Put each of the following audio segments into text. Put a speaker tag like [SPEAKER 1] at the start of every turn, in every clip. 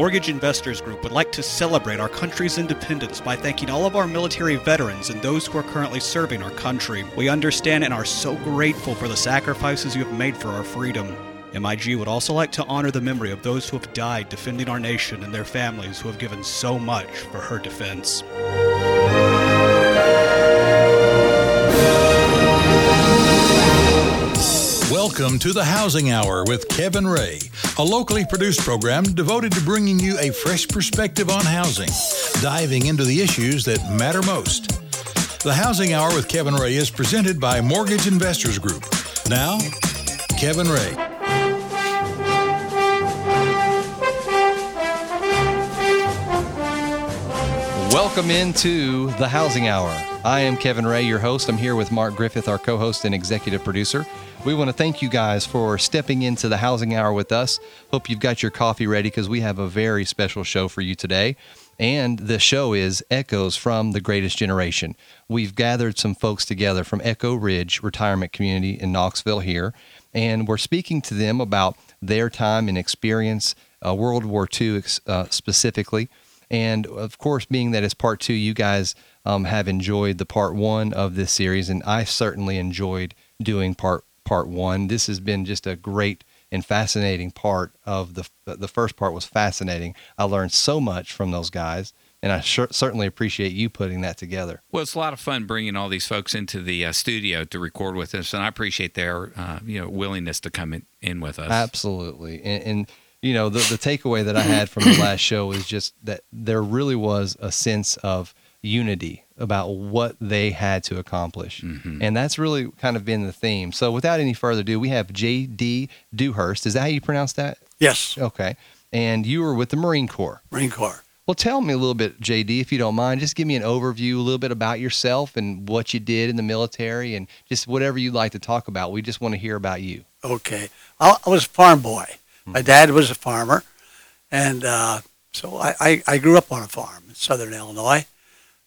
[SPEAKER 1] Mortgage Investors Group would like to celebrate our country's independence by thanking all of our military veterans and those who are currently serving our country. We understand and are so grateful for the sacrifices you have made for our freedom. MIG would also like to honor the memory of those who have died defending our nation and their families who have given so much for her defense.
[SPEAKER 2] Welcome to the Housing Hour with Kevin Ray, a locally produced program devoted to bringing you a fresh perspective on housing, diving into the issues that matter most. The Housing Hour with Kevin Ray is presented by Mortgage Investors Group. Now, Kevin Ray.
[SPEAKER 3] Welcome into the Housing Hour. I am Kevin Ray, your host. I'm here with Mark Griffith, our co host and executive producer. We want to thank you guys for stepping into the Housing Hour with us. Hope you've got your coffee ready because we have a very special show for you today. And the show is Echoes from the Greatest Generation. We've gathered some folks together from Echo Ridge Retirement Community in Knoxville here, and we're speaking to them about their time and experience, uh, World War II uh, specifically. And of course, being that it's part two, you guys um, have enjoyed the part one of this series, and I certainly enjoyed doing part part one. This has been just a great and fascinating part of the the first part was fascinating. I learned so much from those guys, and I sure, certainly appreciate you putting that together.
[SPEAKER 4] Well, it's a lot of fun bringing all these folks into the uh, studio to record with us, and I appreciate their uh, you know willingness to come in, in with us.
[SPEAKER 3] Absolutely, and, and you know, the, the takeaway that I had from the last show is just that there really was a sense of unity about what they had to accomplish. Mm-hmm. And that's really kind of been the theme. So without any further ado, we have J.D. Dewhurst. Is that how you pronounce that?
[SPEAKER 5] Yes.
[SPEAKER 3] Okay. And you were with the Marine Corps.
[SPEAKER 5] Marine Corps.
[SPEAKER 3] Well, tell me a little bit, JD, if you don't mind. Just give me an overview, a little bit about yourself and what you did in the military, and just whatever you'd like to talk about. We just want to hear about you.
[SPEAKER 5] Okay. I was a farm boy. My dad was a farmer, and uh, so I, I, I, grew up on a farm in southern Illinois.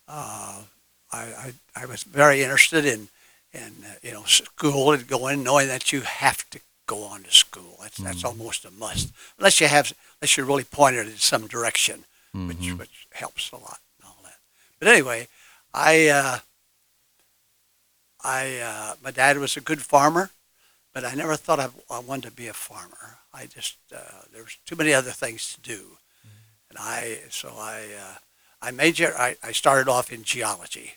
[SPEAKER 5] Uh, I, I, I, was very interested in, in uh, you know school and going, knowing that you have to go on to school. That's mm-hmm. that's almost a must, unless you have unless you're really pointed in some direction, mm-hmm. which which helps a lot and all that. But anyway, I uh, I uh, my dad was a good farmer, but I never thought I, I wanted to be a farmer. I just uh, there was too many other things to do, mm-hmm. and I so I uh, I major I, I started off in geology,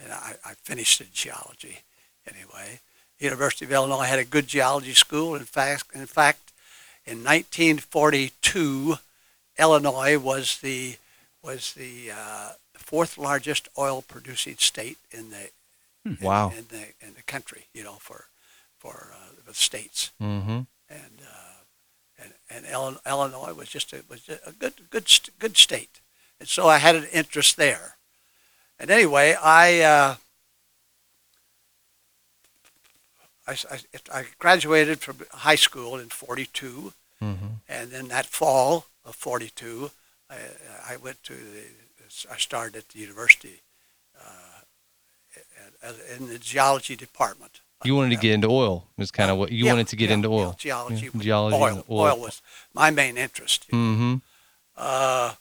[SPEAKER 5] and I, I finished in geology anyway. University of Illinois had a good geology school. In fact, in fact, in 1942, Illinois was the was the uh, fourth largest oil producing state in the
[SPEAKER 3] hmm. wow
[SPEAKER 5] in, in, the in the country. You know for for uh, the states.
[SPEAKER 3] Mm-hmm.
[SPEAKER 5] And uh, and Illinois was just a, was a good good good state, and so I had an interest there. And anyway, I uh, I, I, I, graduated from high school in '42, mm-hmm. and then that fall of '42, I, I, went to the I started at the university uh, in the geology department.
[SPEAKER 3] You wanted to get into oil. Was kind of what you
[SPEAKER 5] yeah,
[SPEAKER 3] wanted to get
[SPEAKER 5] yeah,
[SPEAKER 3] into oil.
[SPEAKER 5] Yeah, geology,
[SPEAKER 3] yeah, geology,
[SPEAKER 5] oil.
[SPEAKER 3] oil.
[SPEAKER 5] Oil was my main interest.
[SPEAKER 3] Mm-hmm.
[SPEAKER 5] Uh,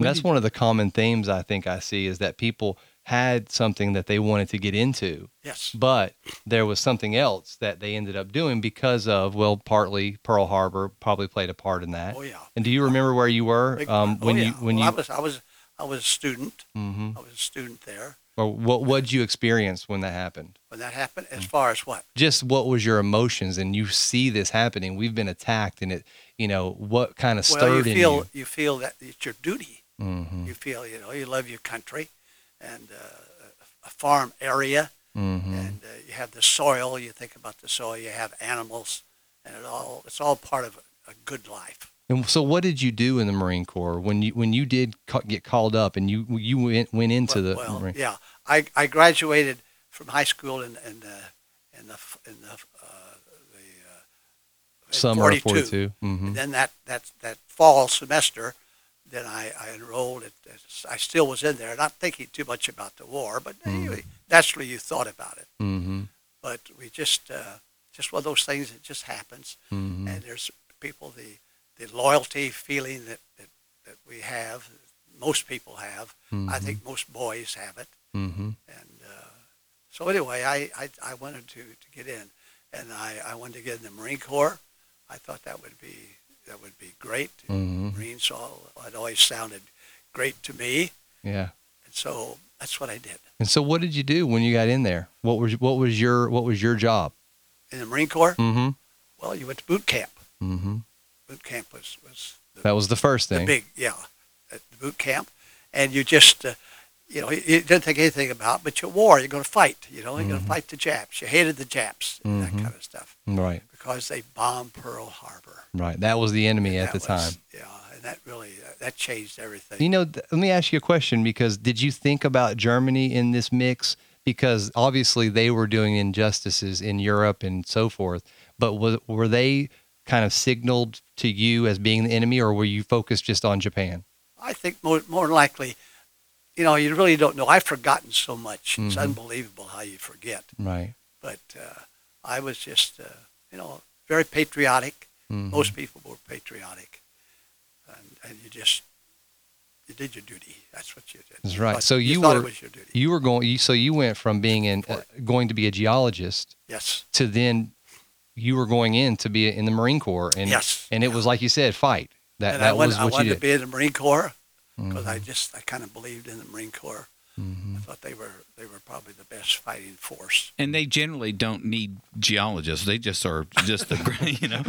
[SPEAKER 3] That's one of the common themes I think I see is that people had something that they wanted to get into.
[SPEAKER 5] Yes.
[SPEAKER 3] But there was something else that they ended up doing because of, well, partly Pearl Harbor probably played a part in that.
[SPEAKER 5] Oh yeah.
[SPEAKER 3] And do you remember where you were
[SPEAKER 5] um,
[SPEAKER 3] when
[SPEAKER 5] oh, yeah.
[SPEAKER 3] you when
[SPEAKER 5] well,
[SPEAKER 3] you?
[SPEAKER 5] I was I was I was a student.
[SPEAKER 3] Mm-hmm.
[SPEAKER 5] I was a student there.
[SPEAKER 3] Or what what did you experience when that happened?
[SPEAKER 5] When that happened, as far as what?
[SPEAKER 3] Just what was your emotions, and you see this happening. We've been attacked, and it, you know, what kind of
[SPEAKER 5] well,
[SPEAKER 3] stirred
[SPEAKER 5] you feel,
[SPEAKER 3] in you?
[SPEAKER 5] You feel that it's your duty.
[SPEAKER 3] Mm-hmm.
[SPEAKER 5] You feel, you know, you love your country, and uh, a farm area,
[SPEAKER 3] mm-hmm.
[SPEAKER 5] and uh, you have the soil. You think about the soil. You have animals, and it all it's all part of a, a good life.
[SPEAKER 3] And so, what did you do in the Marine Corps when you when you did get called up and you you went went into
[SPEAKER 5] well,
[SPEAKER 3] the
[SPEAKER 5] well,
[SPEAKER 3] Marine?
[SPEAKER 5] yeah, I, I graduated from high school in in the in the in the, uh, the uh,
[SPEAKER 3] summer
[SPEAKER 5] 42.
[SPEAKER 3] of forty two. Mm-hmm.
[SPEAKER 5] Then that that that fall semester, then I, I enrolled. At, I still was in there, not thinking too much about the war, but mm-hmm. anyway, naturally you thought about it.
[SPEAKER 3] Mm-hmm.
[SPEAKER 5] But we just uh, just one of those things that just happens.
[SPEAKER 3] Mhm.
[SPEAKER 5] And there's people the the loyalty feeling that that, that we have, most people have. I think most boys have it.
[SPEAKER 3] Mm-hmm.
[SPEAKER 5] And uh, so anyway, I, I, I wanted to, to get in, and I, I wanted to get in the Marine Corps. I thought that would be that would be great.
[SPEAKER 3] Mhm.
[SPEAKER 5] Marines all it always sounded great to me,
[SPEAKER 3] Yeah.
[SPEAKER 5] and so that's what I did
[SPEAKER 3] And so, what did you do when you got in there? What was what was your what was your job?
[SPEAKER 5] in the Marine Corps.
[SPEAKER 3] Mm-hmm.
[SPEAKER 5] Well, you went to boot camp.
[SPEAKER 3] Mm-hmm.
[SPEAKER 5] Boot camp was was the,
[SPEAKER 3] That was the first
[SPEAKER 5] the
[SPEAKER 3] thing.
[SPEAKER 5] big yeah, the boot camp, and you just. Uh, you know, you, didn't think anything about, but you war. You're going to fight. You know, you're going
[SPEAKER 3] Mhm.
[SPEAKER 5] to fight the Japs. You hated the Japs, and that kind of stuff,
[SPEAKER 3] Right.
[SPEAKER 5] because they bombed Pearl Harbor.
[SPEAKER 3] Right. That was the enemy at the
[SPEAKER 5] was-
[SPEAKER 3] time.
[SPEAKER 5] Yeah, and that really uh, that changed everything.
[SPEAKER 3] You know, th- let me ask you a question because did you think about Germany in this mix? Because obviously they were doing injustices in Europe and so forth, but was, were they kind of signaled to you as being the enemy, or were you focused just on Japan?
[SPEAKER 5] I think more more likely, you know, you really don't know. I've forgotten so much. It's
[SPEAKER 3] Mhm.
[SPEAKER 5] unbelievable how you forget.
[SPEAKER 3] Right.
[SPEAKER 5] But uh, I was just, uh, you know, very patriotic.
[SPEAKER 3] Mhm.
[SPEAKER 5] Most people were patriotic, and, and you just you did your duty. That's what you did.
[SPEAKER 3] That's right. So you
[SPEAKER 5] thought
[SPEAKER 3] were-
[SPEAKER 5] it was your duty.
[SPEAKER 3] You were going. You, so you went from being in uh, going to be a geologist
[SPEAKER 5] yes.
[SPEAKER 3] to then you were going in to be in the Marine Corps, and
[SPEAKER 5] Yes.
[SPEAKER 3] and it was like you said, fight. That
[SPEAKER 5] and
[SPEAKER 3] that
[SPEAKER 5] I wanted,
[SPEAKER 3] was
[SPEAKER 5] I wanted
[SPEAKER 3] you
[SPEAKER 5] to be in the Marine Corps because I
[SPEAKER 3] Mhm.
[SPEAKER 5] just I kind of believed in the Marine Corps.
[SPEAKER 3] Mhm.
[SPEAKER 5] I thought they were they were probably the best fighting force.
[SPEAKER 4] And they generally don't need geologists. They just are just the you know.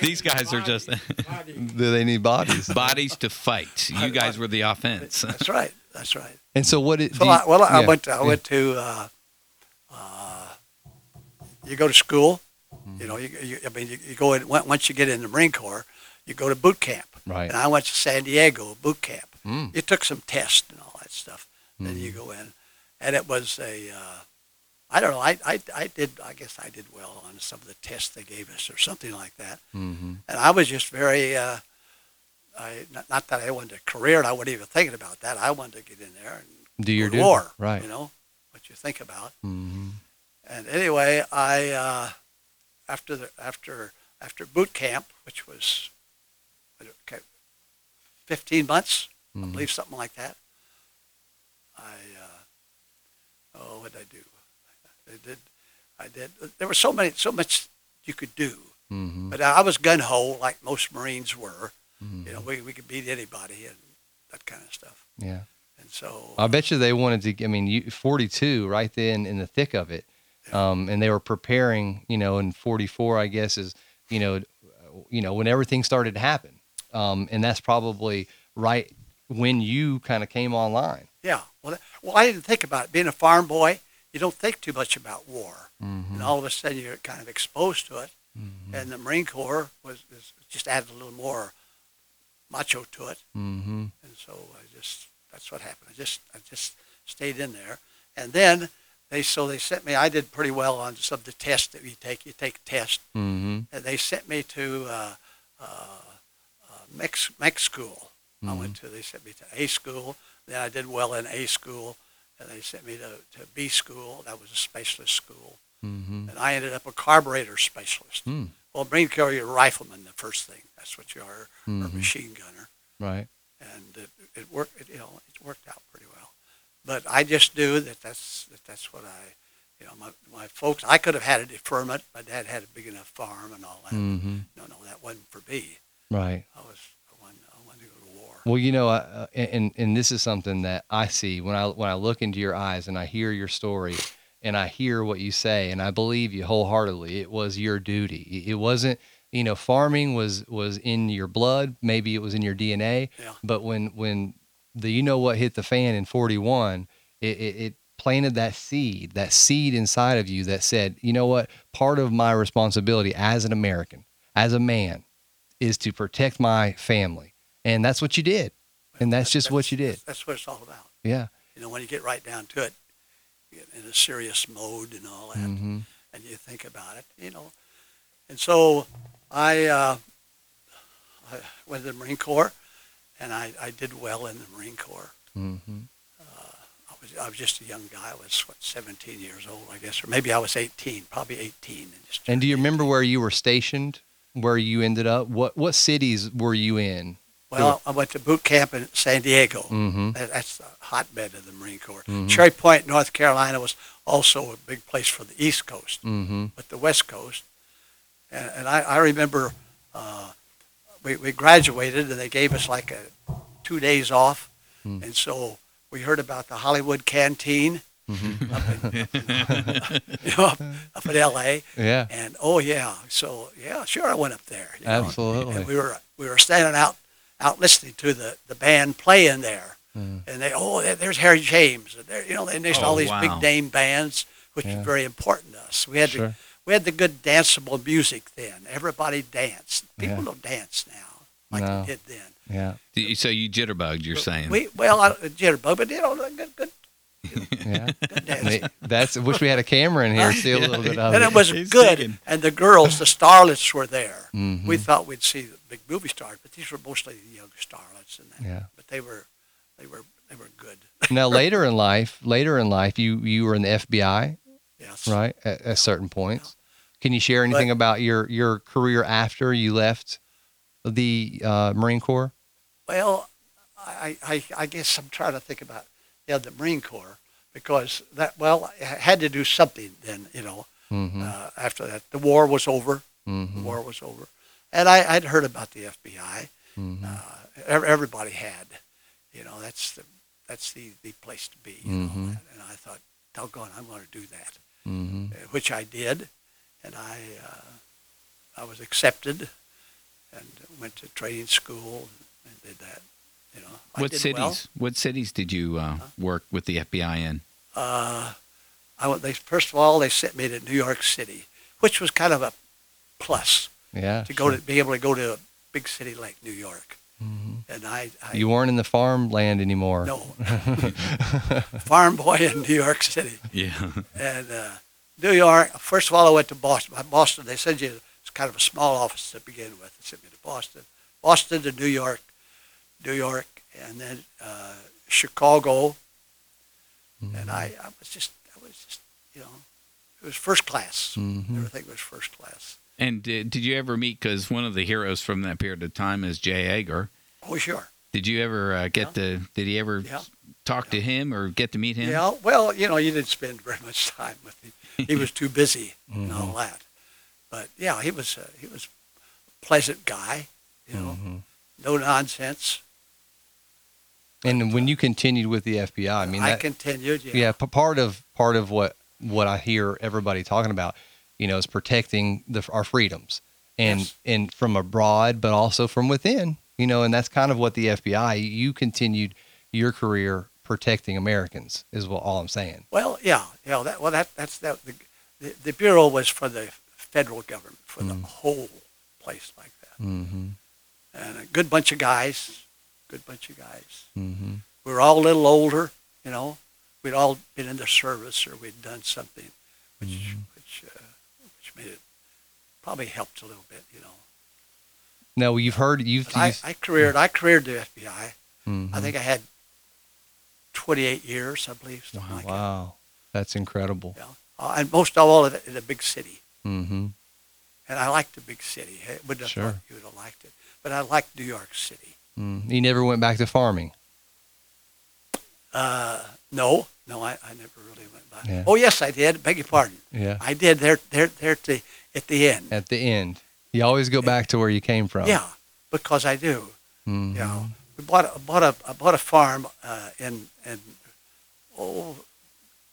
[SPEAKER 4] These guys are just
[SPEAKER 3] Do they need bodies?
[SPEAKER 4] bodies to fight. You guys were the offense.
[SPEAKER 5] That's right. That's right.
[SPEAKER 3] And so what did?
[SPEAKER 5] So
[SPEAKER 3] you-
[SPEAKER 5] I, well, I
[SPEAKER 3] yeah,
[SPEAKER 5] went. To, I
[SPEAKER 3] yeah.
[SPEAKER 5] went to. Uh, uh, you go to school.
[SPEAKER 3] Mm-hmm.
[SPEAKER 5] You know, you, you, I mean, you, you go in once you get in the Marine Corps, you go to boot camp.
[SPEAKER 3] Right.
[SPEAKER 5] And I went to San Diego boot camp.
[SPEAKER 3] Mm.
[SPEAKER 5] You took some tests and all that stuff. Then you
[SPEAKER 3] Mm-hmm.
[SPEAKER 5] go in, and it was a. Uh, I don't know. I, I I did. I guess I did well on some of the tests they gave us, or something like that.
[SPEAKER 3] Mhm.
[SPEAKER 5] And I was just very. Uh, I not, not that I wanted a career, and I wasn't even thinking about that. I wanted to get in there and
[SPEAKER 3] Do your duty.
[SPEAKER 5] war.
[SPEAKER 3] Right.
[SPEAKER 5] You know what you think about.
[SPEAKER 3] hmm
[SPEAKER 5] And anyway, I uh, after the after after boot camp, which was okay, fifteen months, I
[SPEAKER 3] Mhm.
[SPEAKER 5] believe something like that. I uh, oh, what did I do? I did. I did. There were so many, so much you could do.
[SPEAKER 3] hmm
[SPEAKER 5] But I was gun ho like most Marines were.
[SPEAKER 3] Mhm.
[SPEAKER 5] You know, we we could beat anybody and that kind of stuff.
[SPEAKER 3] Yeah.
[SPEAKER 5] And so
[SPEAKER 3] I bet you they wanted to. I mean, you 42 right then in the thick of it, um, and they were preparing. You know, in 44, I guess is you know, you know when everything started to happen, um, and that's probably right when you kind of came online.
[SPEAKER 5] Yeah. Well, that- well, I didn't think about it. Being a farm boy, you don't think too much about war,
[SPEAKER 3] Mhm.
[SPEAKER 5] and all of a sudden you're kind of exposed to it.
[SPEAKER 3] Mhm.
[SPEAKER 5] And the Marine Corps was, was just added a little more macho to it,
[SPEAKER 3] Mhm.
[SPEAKER 5] and so I just that's what happened. I just I just stayed in there, and then they so they sent me. I did pretty well on some of the tests that you take. You take a test,
[SPEAKER 3] Mhm.
[SPEAKER 5] and they sent me to uh, uh, uh, mech, mech school. I went to, they sent me to A school. Then I did well in A school. And they sent me to, to B school. That was a specialist school.
[SPEAKER 3] Mhm.
[SPEAKER 5] And I ended up a carburetor specialist.
[SPEAKER 3] Mm.
[SPEAKER 5] Well, Marine Corps, you're a rifleman, the first thing. That's what you are, or
[SPEAKER 3] Mhm.
[SPEAKER 5] machine gunner.
[SPEAKER 3] Right.
[SPEAKER 5] And it, it worked, it, you know, it worked out pretty well. But I just knew that that's, that that's what I, you know, my, my folks, I could have had a deferment. My dad had a big enough farm and all that.
[SPEAKER 3] Mhm.
[SPEAKER 5] No, no, that wasn't for me.
[SPEAKER 3] Right.
[SPEAKER 5] I was, I wanted, I wanted to go to war.
[SPEAKER 3] Well, you know, uh, and and this is something that I see when I when I look into your eyes and I hear your story and I hear what you say and I believe you wholeheartedly. It was your duty. It- wasn't, you know, farming was was in your blood. Maybe it was in your DNA.
[SPEAKER 5] Yeah.
[SPEAKER 3] But when when the you know what hit the fan in '41, it, it, it planted that seed, that seed inside of you that said, you know what, part of my responsibility as an American, as a man, is to protect my family, and that's what you did, and that's just what you did.
[SPEAKER 5] That's, that's what it's all about.
[SPEAKER 3] Yeah.
[SPEAKER 5] You know, when you get right down to it, you get in a serious mode and all that,
[SPEAKER 3] hmm
[SPEAKER 5] and you think about it, you know. And so I, uh, I went to the Marine Corps, and I, I did well in the Marine Corps.
[SPEAKER 3] hmm
[SPEAKER 5] I was, I was just a young guy. I was what 17 years old, I guess, or maybe I was 18, probably 18. And, just
[SPEAKER 3] And do you remember
[SPEAKER 5] 18.
[SPEAKER 3] where you were stationed? Where you ended up? What what cities were you in?
[SPEAKER 5] Well, I went to boot camp in San Diego.
[SPEAKER 3] Mm-hmm.
[SPEAKER 5] That, that's the hotbed of the Marine Corps.
[SPEAKER 3] Mhm.
[SPEAKER 5] Cherry Point, North Carolina, was also a big place for the East Coast,
[SPEAKER 3] Mm-hmm.
[SPEAKER 5] but the West Coast. And, and I, I remember uh, we, we graduated, and they gave us like a two days off,
[SPEAKER 3] Mm.
[SPEAKER 5] and so we heard about the Hollywood Canteen
[SPEAKER 3] Mm-hmm.
[SPEAKER 5] up, in, you know, up, up in L.A.
[SPEAKER 3] Yeah.
[SPEAKER 5] And oh yeah, so yeah, sure, I went up there. you know.
[SPEAKER 3] Absolutely.
[SPEAKER 5] And we were we were standing out out listening to the, the band playing there,
[SPEAKER 3] Mm.
[SPEAKER 5] and they oh there's Harry James, and there you know they named
[SPEAKER 4] Oh,
[SPEAKER 5] all these
[SPEAKER 4] wow.
[SPEAKER 5] big name bands, which
[SPEAKER 3] Yeah.
[SPEAKER 5] is very important to us. We had
[SPEAKER 3] Sure.
[SPEAKER 5] the we had the good danceable music then. Everybody danced. People
[SPEAKER 3] Yeah.
[SPEAKER 5] don't dance now like
[SPEAKER 3] No.
[SPEAKER 5] they did then.
[SPEAKER 3] Yeah.
[SPEAKER 4] So you jitterbugged, you're saying.
[SPEAKER 5] We well I, jitterbug, but you know good good
[SPEAKER 3] Yeah.
[SPEAKER 5] good dancing.
[SPEAKER 3] That's. Wish we had a camera in here see a little bit of
[SPEAKER 5] and
[SPEAKER 3] it.
[SPEAKER 5] it was
[SPEAKER 4] He's
[SPEAKER 5] good.
[SPEAKER 4] thinking.
[SPEAKER 5] And the girls, the starlets, were there.
[SPEAKER 3] Mhm.
[SPEAKER 5] We thought we'd see the big movie stars, but these were mostly the young starlets, and that.
[SPEAKER 3] Yeah.
[SPEAKER 5] But they were, they were, they were good.
[SPEAKER 3] now later in life, later in life, you you were in the FBI,
[SPEAKER 5] yes.
[SPEAKER 3] right? At, at certain points. Can you share anything
[SPEAKER 5] But-
[SPEAKER 3] about your your career after you left the uh, Marine Corps?
[SPEAKER 5] Well, I, I, I guess I'm trying to think about yeah the Marine Corps because that well I had to do something then you know
[SPEAKER 3] Mm-hmm.
[SPEAKER 5] uh, after that the war was over the
[SPEAKER 3] mm-hmm.
[SPEAKER 5] war was over and I, I'd heard about the FBI
[SPEAKER 3] Mm-hmm.
[SPEAKER 5] uh, everybody had you know that's the that's the, the place to be you know and, and I thought doggone I'm going to do that
[SPEAKER 3] Mm-hmm.
[SPEAKER 5] uh, which I did, and I uh, I was accepted, and went to training school and did that. You know,
[SPEAKER 4] what cities?
[SPEAKER 5] well.
[SPEAKER 4] What cities did you uh, work with the FBI in?
[SPEAKER 5] Uh, I went. They first of all they sent me to New York City, which was kind of a plus
[SPEAKER 3] Yeah.
[SPEAKER 5] to go to be able to go to a big city like New York.
[SPEAKER 3] Mhm.
[SPEAKER 5] And I, I
[SPEAKER 3] You weren't in the farmland anymore.
[SPEAKER 5] no farm boy in New York City.
[SPEAKER 4] Yeah.
[SPEAKER 5] And uh, New York, first of all, I went to Boston. Boston, they send you, it's kind of a small office to begin with. They sent me to Boston. Boston to New York, New York, and then uh, Chicago. And I, I was just, I was just, you know, it was first class.
[SPEAKER 3] Mhm.
[SPEAKER 5] Everything was first class.
[SPEAKER 4] And did, did you ever meet? Because one of the heroes from that period of time is J. Edgar.
[SPEAKER 5] Oh, sure.
[SPEAKER 4] Did you ever uh, get to? Did he ever
[SPEAKER 5] Yeah.
[SPEAKER 4] talk to him or get to meet him?
[SPEAKER 5] Yeah, well, you know, you didn't spend very much time with him. He was too busy and all that. But yeah, he was uh, he was a pleasant guy, you know,
[SPEAKER 3] Mhm.
[SPEAKER 5] no nonsense.
[SPEAKER 3] And when you continued with the FBI, I mean,
[SPEAKER 5] I
[SPEAKER 3] that,
[SPEAKER 5] continued. Yeah.
[SPEAKER 3] yeah, p- part of part of what what I hear everybody talking about, you know, is protecting the, our freedoms, and
[SPEAKER 5] Yes.
[SPEAKER 3] and from abroad, but also from within, you know, and that's kind of what the FBI. You continued your career protecting Americans, is what all I'm saying.
[SPEAKER 5] Well, yeah, yeah. That well, that that's that. The, the, the bureau was for the federal government, for the whole place like that,
[SPEAKER 3] Mm-hmm.
[SPEAKER 5] and a good bunch of guys, good bunch of guys.
[SPEAKER 3] Mm-hmm.
[SPEAKER 5] We were all a little older, you know. We'd all been in the service or we'd done something, which which uh, which made it probably helped a little bit, you know.
[SPEAKER 3] Now you've heard you've.
[SPEAKER 5] But I, I careered I careered the FBI.
[SPEAKER 3] Mhm.
[SPEAKER 5] I think I had 28 years, I believe, something like that.
[SPEAKER 3] wow, that's incredible.
[SPEAKER 5] Yeah. Uh, and most of all of it in a big city.
[SPEAKER 3] Mm-hmm.
[SPEAKER 5] And I liked the big city. I wouldn't have
[SPEAKER 3] Sure.
[SPEAKER 5] thought you would have liked it. But I liked New York City.
[SPEAKER 3] Mm. You never went back to farming.
[SPEAKER 5] Uh, no, no, I, I never really went back.
[SPEAKER 3] Yeah.
[SPEAKER 5] Oh, yes, I did. Beg your pardon.
[SPEAKER 3] Yeah.
[SPEAKER 5] I did there, there, there at the, at the end.
[SPEAKER 3] At the end, you always go back to where you came from.
[SPEAKER 5] Yeah, because I do.
[SPEAKER 3] Mhm.
[SPEAKER 5] You know, we bought a, bought a, I bought a farm uh, in, in, oh,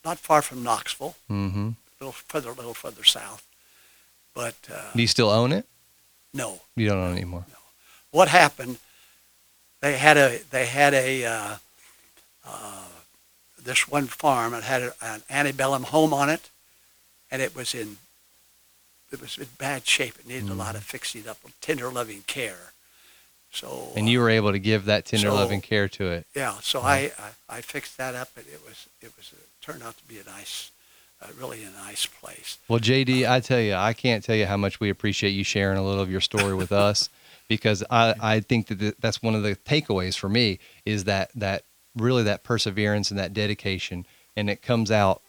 [SPEAKER 5] not far from Knoxville,
[SPEAKER 3] Mm-hmm.
[SPEAKER 5] a little further, a little further south. But uh,
[SPEAKER 3] Do you still own it?
[SPEAKER 5] no,
[SPEAKER 3] You don't own it anymore.
[SPEAKER 5] what happened? They had a they had a uh, uh, this one farm and had a, an antebellum home on it, and it was in it was in bad shape. It needed a lot of fixing up, tender loving care. So.
[SPEAKER 3] And you were able to give that tender
[SPEAKER 5] So-
[SPEAKER 3] loving care to it.
[SPEAKER 5] yeah, so I, I I fixed that up, and it was it was it turned out to be a nice, uh, really a nice place.
[SPEAKER 3] Well, JD, I tell you, I can't tell you how much we appreciate you sharing a little of your story with us, because I, I think that that's one of the takeaways for me is that that
[SPEAKER 6] really that perseverance and that dedication, and it comes out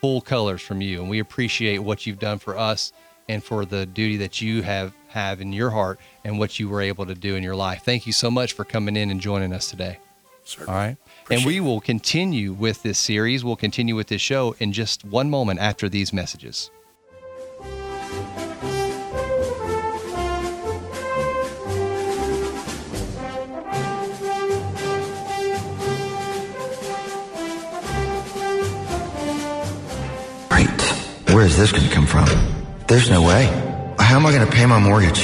[SPEAKER 6] full colors from you. And we appreciate what you've done for us and for the duty that you have have in your heart and what you were able to do in your life. Thank you so much for coming in and joining us today.
[SPEAKER 5] Certainly.
[SPEAKER 6] All right.
[SPEAKER 5] Appreciate
[SPEAKER 6] and we will continue with this series. We'll continue with this show in just one moment after these messages.
[SPEAKER 7] Where is this going to come from? There's no way. How am I going to pay my mortgage?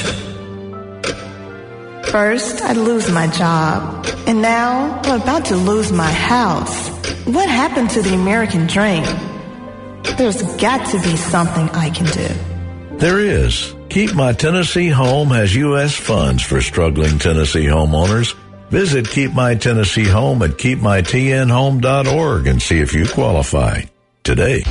[SPEAKER 8] First, I'd lose my job. And now, I'm about to lose my house. What happened to the American dream? There's got to be something I can do.
[SPEAKER 9] There is. Keep My Tennessee Home has U.S. funds for struggling Tennessee homeowners. Visit Keep My Tennessee Home at keepmytnhome.org and see if you qualify today.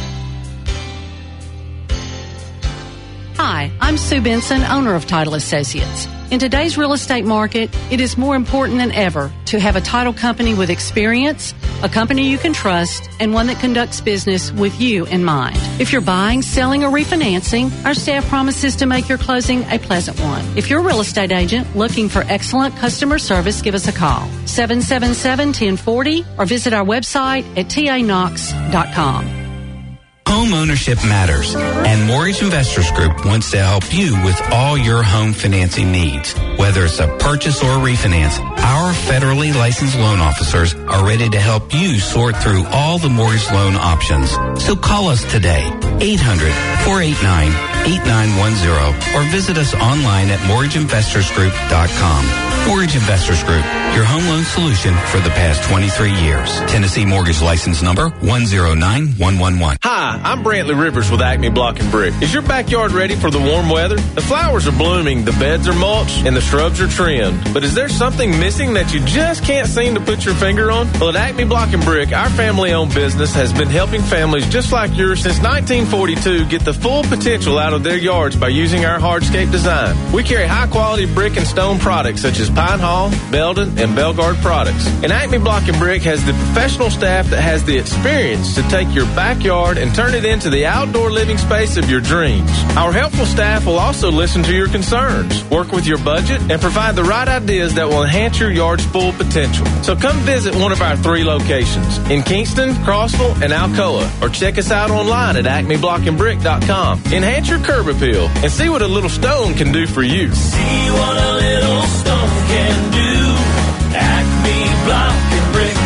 [SPEAKER 10] I'm Sue Benson, owner of Title Associates. In today's real estate market, it is more important than ever to have a title company with experience, a company you can trust, and one that conducts business with you in mind. If you're buying, selling, or refinancing, our staff promises to make your closing a pleasant one. If you're a real estate agent looking for excellent customer service, give us a call. 777-1040 or visit our website at tanox.com.
[SPEAKER 4] Home ownership matters, and Mortgage Investors Group wants to help you with all your home financing needs. Whether it's a purchase or refinance, our federally licensed loan officers are ready to help you sort through all the mortgage loan options. So call us today, 800-489-8910, or visit us online at mortgageinvestorsgroup.com. Mortgage Investors Group, your home loan solution for the past 23 years. Tennessee Mortgage License Number 109111.
[SPEAKER 11] Hi, I'm Brantley Rivers with Acme Block and Brick. Is your backyard ready for the warm weather? The flowers are blooming, the beds are mulched, and the shrubs are trimmed. But is there something missing that you just can't seem to put your finger on? Well, at Acme Block and Brick, our family-owned business has been helping families just like yours since 1942 get the full potential out of their yards by using our hardscape design. We carry high-quality brick and stone products such as Pine Hall, Belden, and Belgard products. And Acme Block and Brick has the professional staff that has the experience to take your backyard and turn it into the outdoor living space of your dreams. Our helpful staff will also listen to your concerns, work with your budget, and provide the right ideas that will enhance your yard's full potential. So come visit one of our three locations in Kingston, Crossville, and Alcoa, or check us out online at acmeblockandbrick.com. Enhance your curb appeal and see what a little stone can do for you.
[SPEAKER 12] See what a little stone can do. Acme Block and Brick.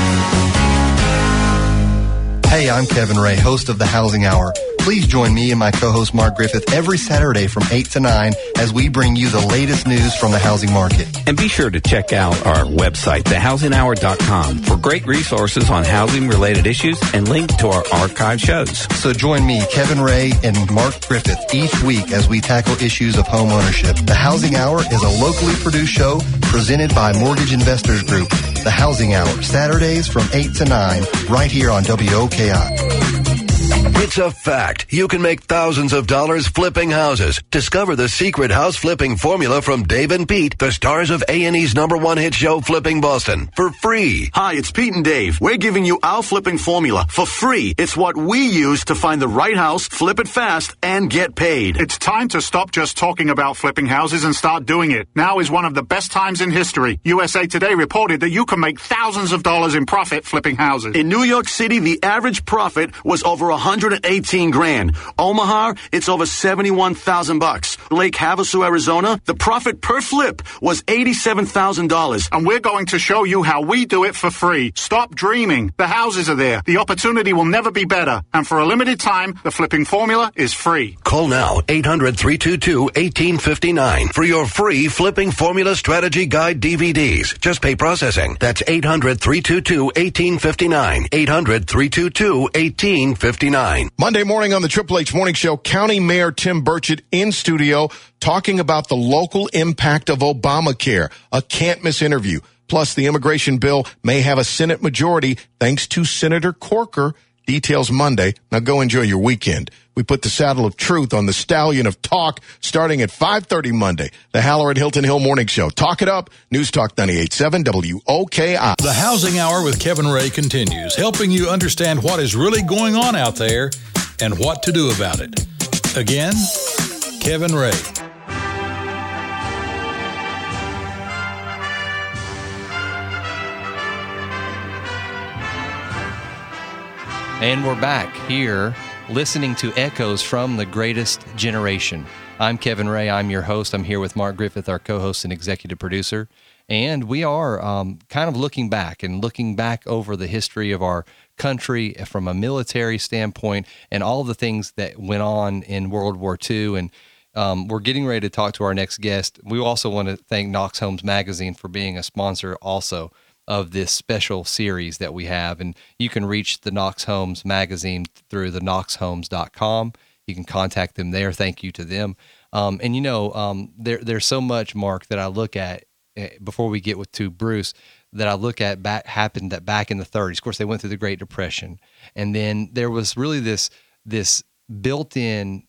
[SPEAKER 3] Hey, I'm Kevin Ray, host of the Housing Hour. Please join me and my co-host Mark Griffith every Saturday from 8 to 9 as we bring you the latest news from the housing market.
[SPEAKER 4] And be sure to check out our website, thehousinghour.com, for great resources on housing related issues and link to our archive shows.
[SPEAKER 3] So join me, Kevin Ray, and Mark Griffith each week as we tackle issues of home ownership. The Housing Hour is a locally produced show presented by Mortgage Investors Group. The Housing Hour, Saturdays from 8 to 9, right here on WOKI.
[SPEAKER 13] It's a fact. You can make thousands of dollars flipping houses. Discover the secret house flipping formula from Dave and Pete, the stars of A&E's number one hit show Flipping Boston, for free.
[SPEAKER 14] Hi, it's Pete and Dave. We're giving you our flipping formula for free. It's what we use to find the right house, flip it fast, and get paid.
[SPEAKER 15] It's time to stop just talking about flipping houses and start doing it. Now is one of the best times in history. USA Today reported that you can make thousands of dollars in profit flipping houses.
[SPEAKER 14] In New York City, the average profit was over 118 grand. Omaha, it's over 71,000 bucks. Lake Havasu, Arizona, the profit per flip was $87,000.
[SPEAKER 15] And we're going to show you how we do it for free. Stop dreaming. The houses are there. The opportunity will never be better. And for a limited time, the flipping formula is free.
[SPEAKER 13] Call now 800-322-1859 for your free flipping formula strategy guide DVDs. Just pay processing. That's 800-322-1859. 800-322-1859.
[SPEAKER 16] Monday morning on the Triple H Morning Show, County Mayor Tim Burchett in studio talking about the local impact of Obamacare. A can't miss interview. Plus, the immigration bill may have a Senate majority thanks to Senator Corker. Details Monday. Now go enjoy your weekend. We put the saddle of truth on the stallion of talk starting at 5.30 Monday. The Hallerin Hilton Hill Morning Show. Talk it up. News Talk 98.7 WOKI.
[SPEAKER 2] The Housing Hour with Kevin Ray continues, helping you understand what is really going on out there and what to do about it. Again, Kevin Ray.
[SPEAKER 3] And we're back here listening to echoes from the greatest generation. I'm Kevin Ray. I'm your host. I'm here with Mark Griffith, our co host and executive producer. And we are um, kind of looking back and looking back over the history of our country from a military standpoint and all the things that went on in World War II. And um, we're getting ready to talk to our next guest. We also want to thank Knox Homes Magazine for being a sponsor also of this special series that we have. And you can reach the Knox Homes magazine through the knoxhomes.com. You can contact them there. Thank you to them. Um, and you know, um, there, there's so much, Mark, that I look at uh, before we get with to Bruce that I look at back happened that back in the 30s. Of course, they went through the Great Depression, and then there was really this this built-in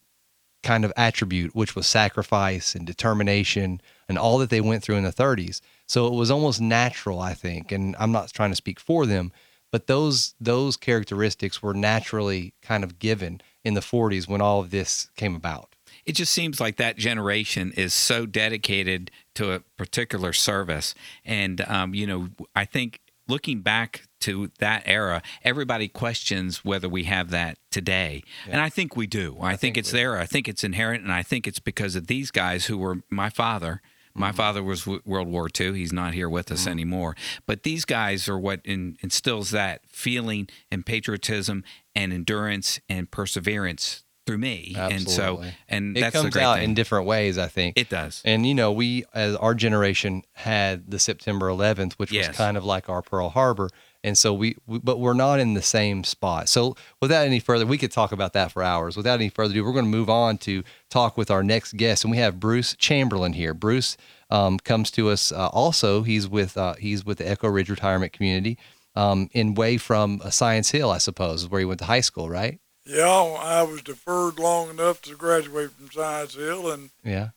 [SPEAKER 3] kind of attribute, which was sacrifice and determination, and all that they went through in the 30s. So it was almost natural, I think, and I'm not trying to speak for them, but those those characteristics were naturally kind of given in the 40s when all of this came about.
[SPEAKER 4] It just seems like that generation is so dedicated to a particular service, and um, you know, I think looking back to that era, everybody questions whether we have that today. Yeah. And I think we do. I, I think, think, it's there. I think it's inherent. And I think it's because of these guys who were my father my mm-hmm. father was World War II. He's not here with us mm-hmm. anymore. But these guys are what in, instills that feeling and patriotism and endurance and perseverance through me.
[SPEAKER 3] Absolutely.
[SPEAKER 4] And so, and
[SPEAKER 3] it comes out thing. in different ways, I think.
[SPEAKER 4] It does.
[SPEAKER 3] And, you know, we, as our generation, had the September 11th, which yes. was kind of like our Pearl Harbor. And so we, we, but we're not in the same spot. So without any further, we could talk about that for hours. Without any further ado, we're going to move on to talk with our next guest, and we have Bruce Chamberlain here. Bruce um, comes to us. Uh, also, he's with uh, he's with the Echo Ridge Retirement Community, um, in way from uh, Science Hill, I suppose, where he went to high school, right?
[SPEAKER 17] Yeah, I was deferred long enough to graduate from Science Hill, and
[SPEAKER 3] yeah,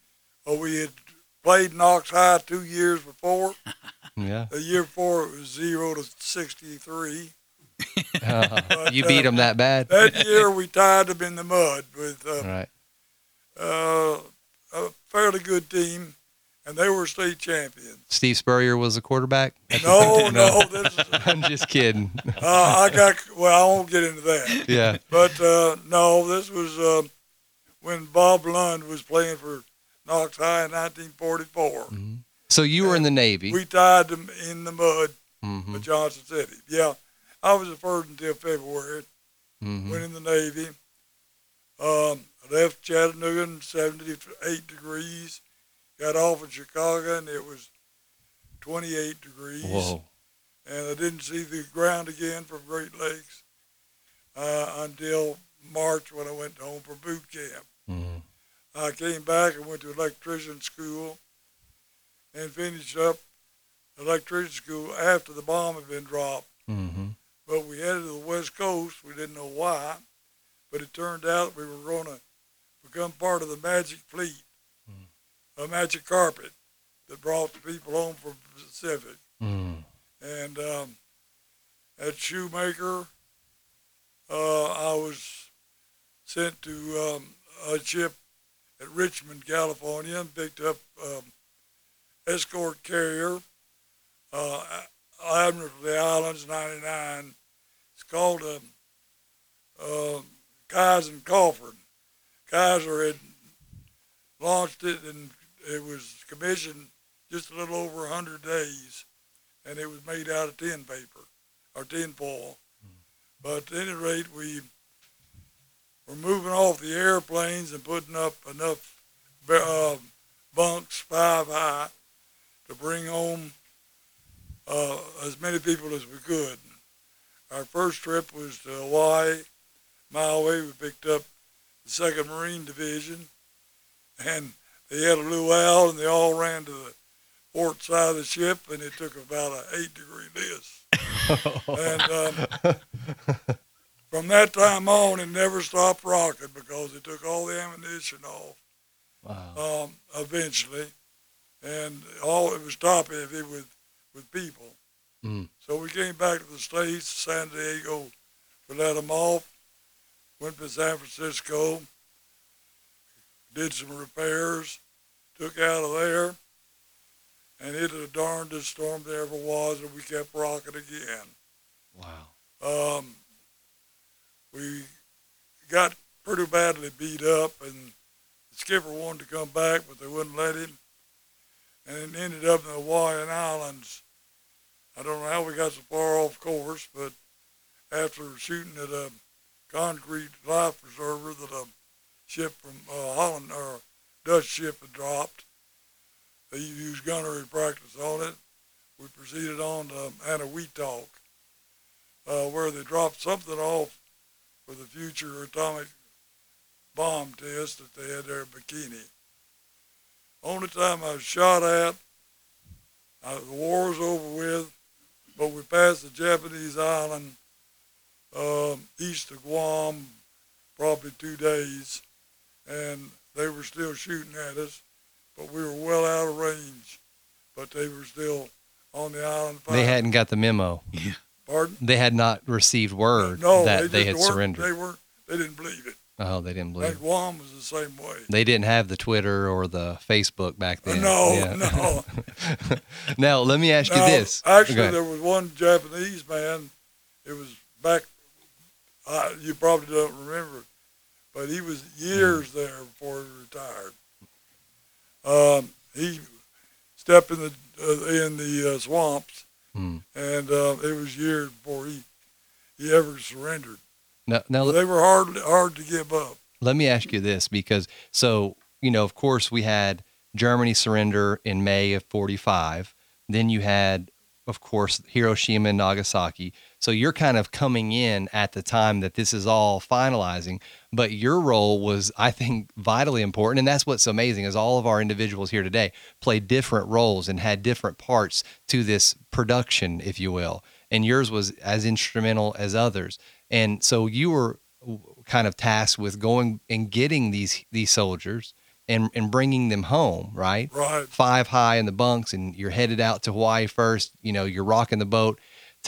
[SPEAKER 17] oh, we had played Knox High two years before.
[SPEAKER 3] Yeah.
[SPEAKER 17] The year before it was zero to sixty-three.
[SPEAKER 3] Uh, but, you beat them that bad.
[SPEAKER 17] That year we tied them in the mud with uh,
[SPEAKER 3] right.
[SPEAKER 17] uh, a fairly good team, and they were state champions.
[SPEAKER 3] Steve Spurrier was the quarterback.
[SPEAKER 17] No, no, is,
[SPEAKER 3] I'm just kidding.
[SPEAKER 17] Uh, I got well. I won't get into that.
[SPEAKER 3] Yeah.
[SPEAKER 17] But uh, no, this was uh, when Bob Lund was playing for Knox High in 1944.
[SPEAKER 3] Mm-hmm. So you were in the Navy.
[SPEAKER 17] We tied them in the mud
[SPEAKER 3] mm-hmm.
[SPEAKER 17] with Johnson City. Yeah, I was deferred until February.
[SPEAKER 3] Mm-hmm.
[SPEAKER 17] Went in the Navy. Um, left Chattanooga in 78 degrees. Got off in Chicago and it was 28 degrees.
[SPEAKER 3] Whoa.
[SPEAKER 17] And I didn't see the ground again from Great Lakes uh, until March when I went home for boot camp.
[SPEAKER 3] Mm-hmm.
[SPEAKER 17] I came back and went to electrician school and finished up electrician school after the bomb had been dropped.
[SPEAKER 3] Mm-hmm.
[SPEAKER 17] But we headed to the West Coast. We didn't know why, but it turned out we were going to become part of the Magic Fleet,
[SPEAKER 3] mm.
[SPEAKER 17] a magic carpet that brought the people home from the Pacific.
[SPEAKER 3] Mm.
[SPEAKER 17] And um, at Shoemaker, uh, I was sent to um, a ship at Richmond, California, and picked up um, escort carrier, uh, Admiralty Islands 99. It's called a uh, Kaiser and Crawford. Kaiser had launched it and it was commissioned just a little over 100 days and it was made out of tin paper or tin foil. Mm. But at any rate, we were moving off the airplanes and putting up enough uh, bunks five high to bring home uh, as many people as we could. Our first trip was to Hawaii. Maui, we picked up the Second Marine Division, and they had a luau, and they all ran to the port side of the ship, and it took about an eight degree list. and um, from that time on, it never stopped rocking because they took all the ammunition off.
[SPEAKER 3] Wow.
[SPEAKER 17] Um, eventually, and all it was top heavy with with people.
[SPEAKER 3] Mm.
[SPEAKER 17] So we came back to the states, San Diego. We let them off. Went to San Francisco. Did some repairs. Took out of there. And it the darndest storm there ever was, and we kept rocking again.
[SPEAKER 3] Wow.
[SPEAKER 17] Um, we got pretty badly beat up, and the skipper wanted to come back, but they wouldn't let him. And it ended up in the Hawaiian Islands. I don't know how we got so far off course, but after shooting at a concrete life preserver that a ship from uh, Holland or Dutch ship had dropped, they used gunnery practice on it. We proceeded on to Eniwetok, uh, where they dropped something off for the future atomic bomb test that they had there at Bikini. Only time I was shot at, uh, the war was over with, but we passed the Japanese island um, east of Guam, probably two days, and they were still shooting at us, but we were well out of range, but they were still on the island.
[SPEAKER 3] They hadn't got the memo.
[SPEAKER 17] Pardon?
[SPEAKER 3] They had not received word
[SPEAKER 17] No,
[SPEAKER 3] that they,
[SPEAKER 17] just
[SPEAKER 3] had surrendered.
[SPEAKER 17] They weren't. They didn't believe it.
[SPEAKER 3] oh, they didn't believe.
[SPEAKER 17] And Guam was the same way.
[SPEAKER 3] They didn't have the Twitter or the Facebook back then.
[SPEAKER 17] No,
[SPEAKER 3] Yeah.
[SPEAKER 17] no.
[SPEAKER 3] now let me ask you this.
[SPEAKER 17] Actually, there was one Japanese man. It was back. Uh, you probably don't remember, but he was years
[SPEAKER 3] Hmm.
[SPEAKER 17] there before he retired. Um, he stepped in the uh, in the uh, swamps,
[SPEAKER 3] Hmm.
[SPEAKER 17] and uh, it was years before he he ever surrendered.
[SPEAKER 3] Now, now
[SPEAKER 17] they were hard hard to give up.
[SPEAKER 3] Let me ask you this because so, you know, of course we had Germany surrender in May of 45. Then you had of course Hiroshima and Nagasaki. So you're kind of coming in at the time that this is all finalizing, but your role was I think vitally important and that's what's amazing is all of our individuals here today played different roles and had different parts to this production, if you will. And yours was as instrumental as others. And so you were kind of tasked with going and getting these these soldiers and and bringing them home, right?
[SPEAKER 17] Right.
[SPEAKER 3] Five high in the bunks, and you're headed out to Hawaii first. You know, you're rocking the boat.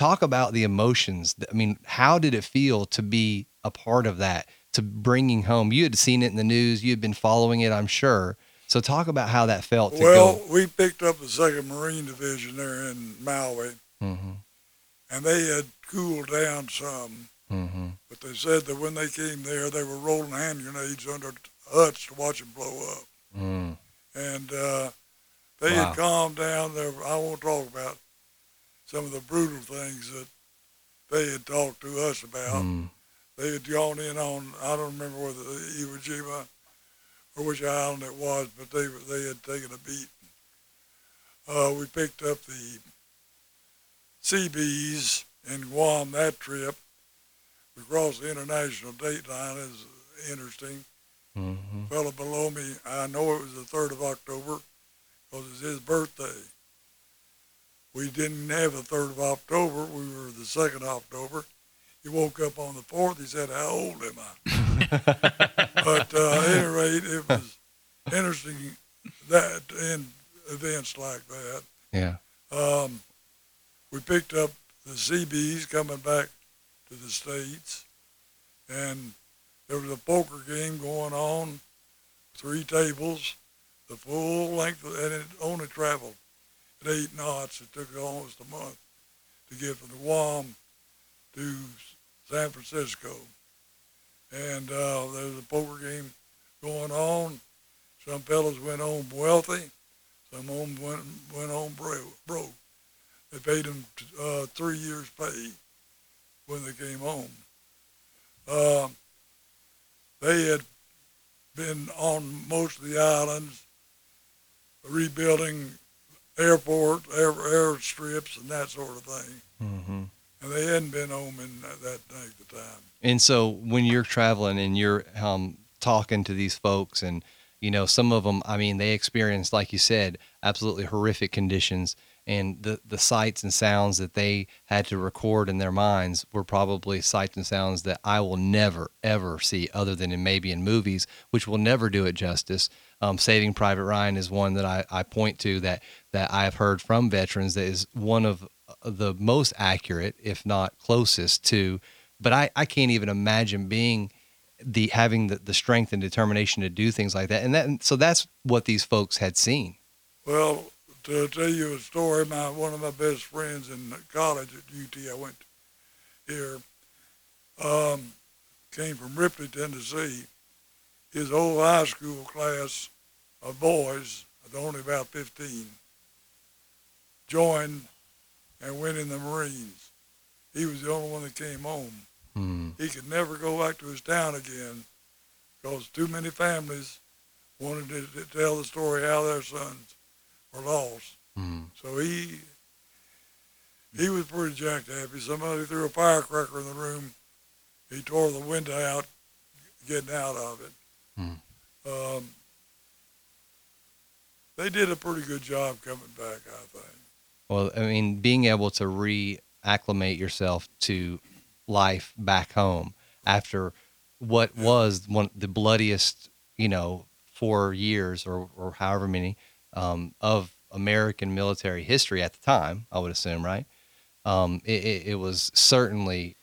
[SPEAKER 3] Talk about the emotions. I mean, how did it feel to be a part of that? To bringing home, you had seen it in the news. You had been following it, I'm sure. So talk about how that felt to
[SPEAKER 17] Well,
[SPEAKER 3] go.
[SPEAKER 17] we picked up the Second Marine Division there in Maui,
[SPEAKER 3] Mm-hmm.
[SPEAKER 17] and they had cooled down some.
[SPEAKER 3] Mm-hmm.
[SPEAKER 17] But they said that when they came there, they were rolling hand grenades under huts to watch them blow up.
[SPEAKER 3] Mm.
[SPEAKER 17] And uh, they
[SPEAKER 3] Wow.
[SPEAKER 17] had calmed down. There, I won't talk about some of the brutal things that they had talked to us about.
[SPEAKER 3] Mm.
[SPEAKER 17] They had gone in on, I don't remember whether Iwo Jima or which island it was, but they they had taken a beat. Uh, we picked up the Seabees in Guam that trip. We crossed the international date line. It was interesting.
[SPEAKER 3] Mm-hmm.
[SPEAKER 17] Fellow below me, I know it was the 3rd of October because it's his birthday. We didn't have the 3rd of October. We were the 2nd of October. He woke up on the 4th. He said, how old am I? but uh, at any rate, it was interesting that in events like that.
[SPEAKER 3] Yeah.
[SPEAKER 17] Um, we picked up the Seabees coming back to the States, and there was a poker game going on, three tables, the full length, of, and it only traveled at eight knots. It took almost a month to get from the Guam to San Francisco. And uh, there was a poker game going on. Some fellows went home wealthy. Some home went, went home broke. They paid them uh, three years' pay when they came home. Uh, they had been on most of the islands rebuilding airport, air, airstrips, and that sort of thing.
[SPEAKER 3] Mm-hmm.
[SPEAKER 17] And they hadn't been home in that, that length of time.
[SPEAKER 3] And so when you're traveling and you're um, talking to these folks, and you know some of them, I mean, they experienced, like you said, absolutely horrific conditions, and the the sights and sounds that they had to record in their minds were probably sights and sounds that I will never ever see other than in maybe in movies, which will never do it justice. Um, Saving Private Ryan is one that I, I point to that that I have heard from veterans that is one of the most accurate, if not closest to. But I, I can't even imagine being the having the, the strength and determination to do things like that. And that so that's what these folks had seen.
[SPEAKER 17] Well, to tell you a story, my one of my best friends in college at UT, I went here, um, came from Ripley, Tennessee. His whole high school class of boys, only about 15, joined and went in the Marines. He was the only one that came home.
[SPEAKER 3] Hmm.
[SPEAKER 17] He could never go back to his town again because too many families wanted to, to tell the story how their sons were lost.
[SPEAKER 3] Hmm.
[SPEAKER 17] So he he was pretty jacked happy. Somebody threw a firecracker in the room. He tore the window out, getting out of it.
[SPEAKER 3] Hmm.
[SPEAKER 17] Um, they did a pretty good job coming back, I think.
[SPEAKER 3] Well, I mean, being able to reacclimate yourself to life back home after what was one the bloodiest, you know, four years or or however many um, of American military history at the time, I would assume, right? Um, it, it, it was certainly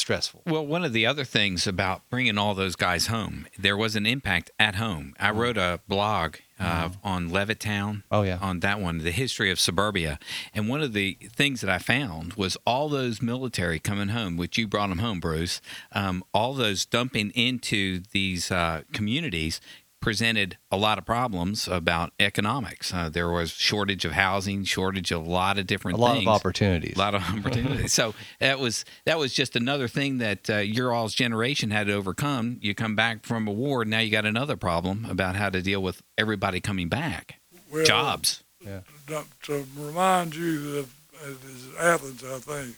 [SPEAKER 3] stressful.
[SPEAKER 4] Well, one of the other things about bringing all those guys home, there was an impact at home. I wrote a blog uh, on Levittown.
[SPEAKER 3] Oh, yeah.
[SPEAKER 4] On that one, the history of suburbia, and one of the things that I found was all those military coming home, which you brought them home, Bruce. Um, all those dumping into these uh, communities presented a lot of problems about economics. Uh, there was shortage of housing, shortage of a lot of different
[SPEAKER 3] A lot
[SPEAKER 4] things.
[SPEAKER 3] of opportunities.
[SPEAKER 4] A lot of opportunities. so that was that was just another thing that uh, your all's generation had to overcome. You come back from a war, now you got another problem about how to deal with everybody coming back.
[SPEAKER 17] Well,
[SPEAKER 4] Jobs.
[SPEAKER 3] Yeah.
[SPEAKER 17] To, to remind you of uh, Athens, I think,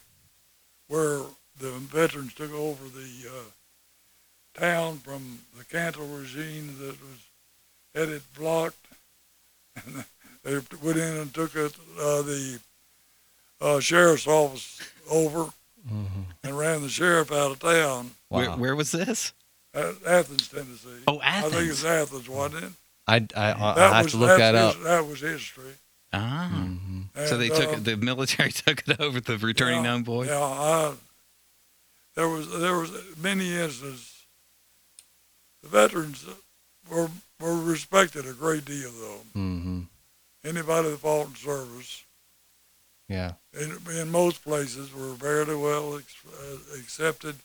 [SPEAKER 17] where the veterans took over the uh, town from the Cantrell regime that was had it blocked, and they went in and took it, uh, the uh, sheriff's office over and ran the sheriff out of town.
[SPEAKER 4] Where, where was this?
[SPEAKER 17] At Athens, Tennessee.
[SPEAKER 4] Oh,
[SPEAKER 17] I think
[SPEAKER 4] Athens.
[SPEAKER 17] it's Athens, wasn't it?
[SPEAKER 3] I, I, I,
[SPEAKER 17] That
[SPEAKER 3] have
[SPEAKER 17] was-
[SPEAKER 3] to look that
[SPEAKER 17] that's
[SPEAKER 3] up.
[SPEAKER 17] his- that was history.
[SPEAKER 4] Ah.
[SPEAKER 3] Mm-hmm.
[SPEAKER 4] So they
[SPEAKER 17] And,
[SPEAKER 4] took
[SPEAKER 17] uh,
[SPEAKER 4] it, the military took it over the returning
[SPEAKER 17] yeah,
[SPEAKER 4] home boys.
[SPEAKER 17] Yeah, I, there was there was many instances. The veterans were were respected a great deal, though.
[SPEAKER 3] Mm-hmm.
[SPEAKER 17] Anybody that fought in service,
[SPEAKER 3] Yeah.
[SPEAKER 17] in, in most places, were very well ex, uh, accepted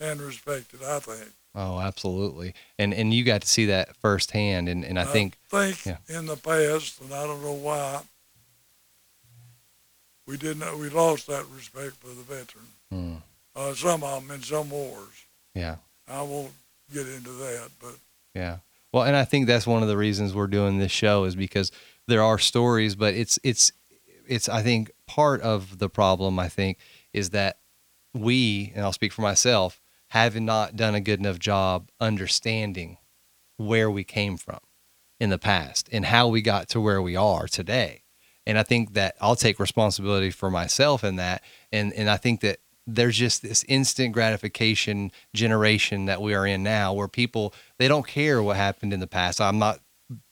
[SPEAKER 17] and respected. I think.
[SPEAKER 3] Oh, absolutely. And and you got to see that firsthand. And, and I think,
[SPEAKER 17] think
[SPEAKER 3] yeah.
[SPEAKER 17] in the past, and I don't know why, we didn't. We lost that respect for the veteran.
[SPEAKER 3] Hmm.
[SPEAKER 17] Uh, some of them in some wars.
[SPEAKER 3] yeah.
[SPEAKER 17] I won't get into that, but
[SPEAKER 3] Yeah. Well, and I think that's one of the reasons we're doing this show is because there are stories, but it's it's it's I think part of the problem I think is that we, and I'll speak for myself, have not done a good enough job understanding where we came from in the past and how we got to where we are today. And I think that I'll take responsibility for myself in that. And and I think that there's just this instant gratification generation that we are in now where people they don't care what happened in the past. I'm not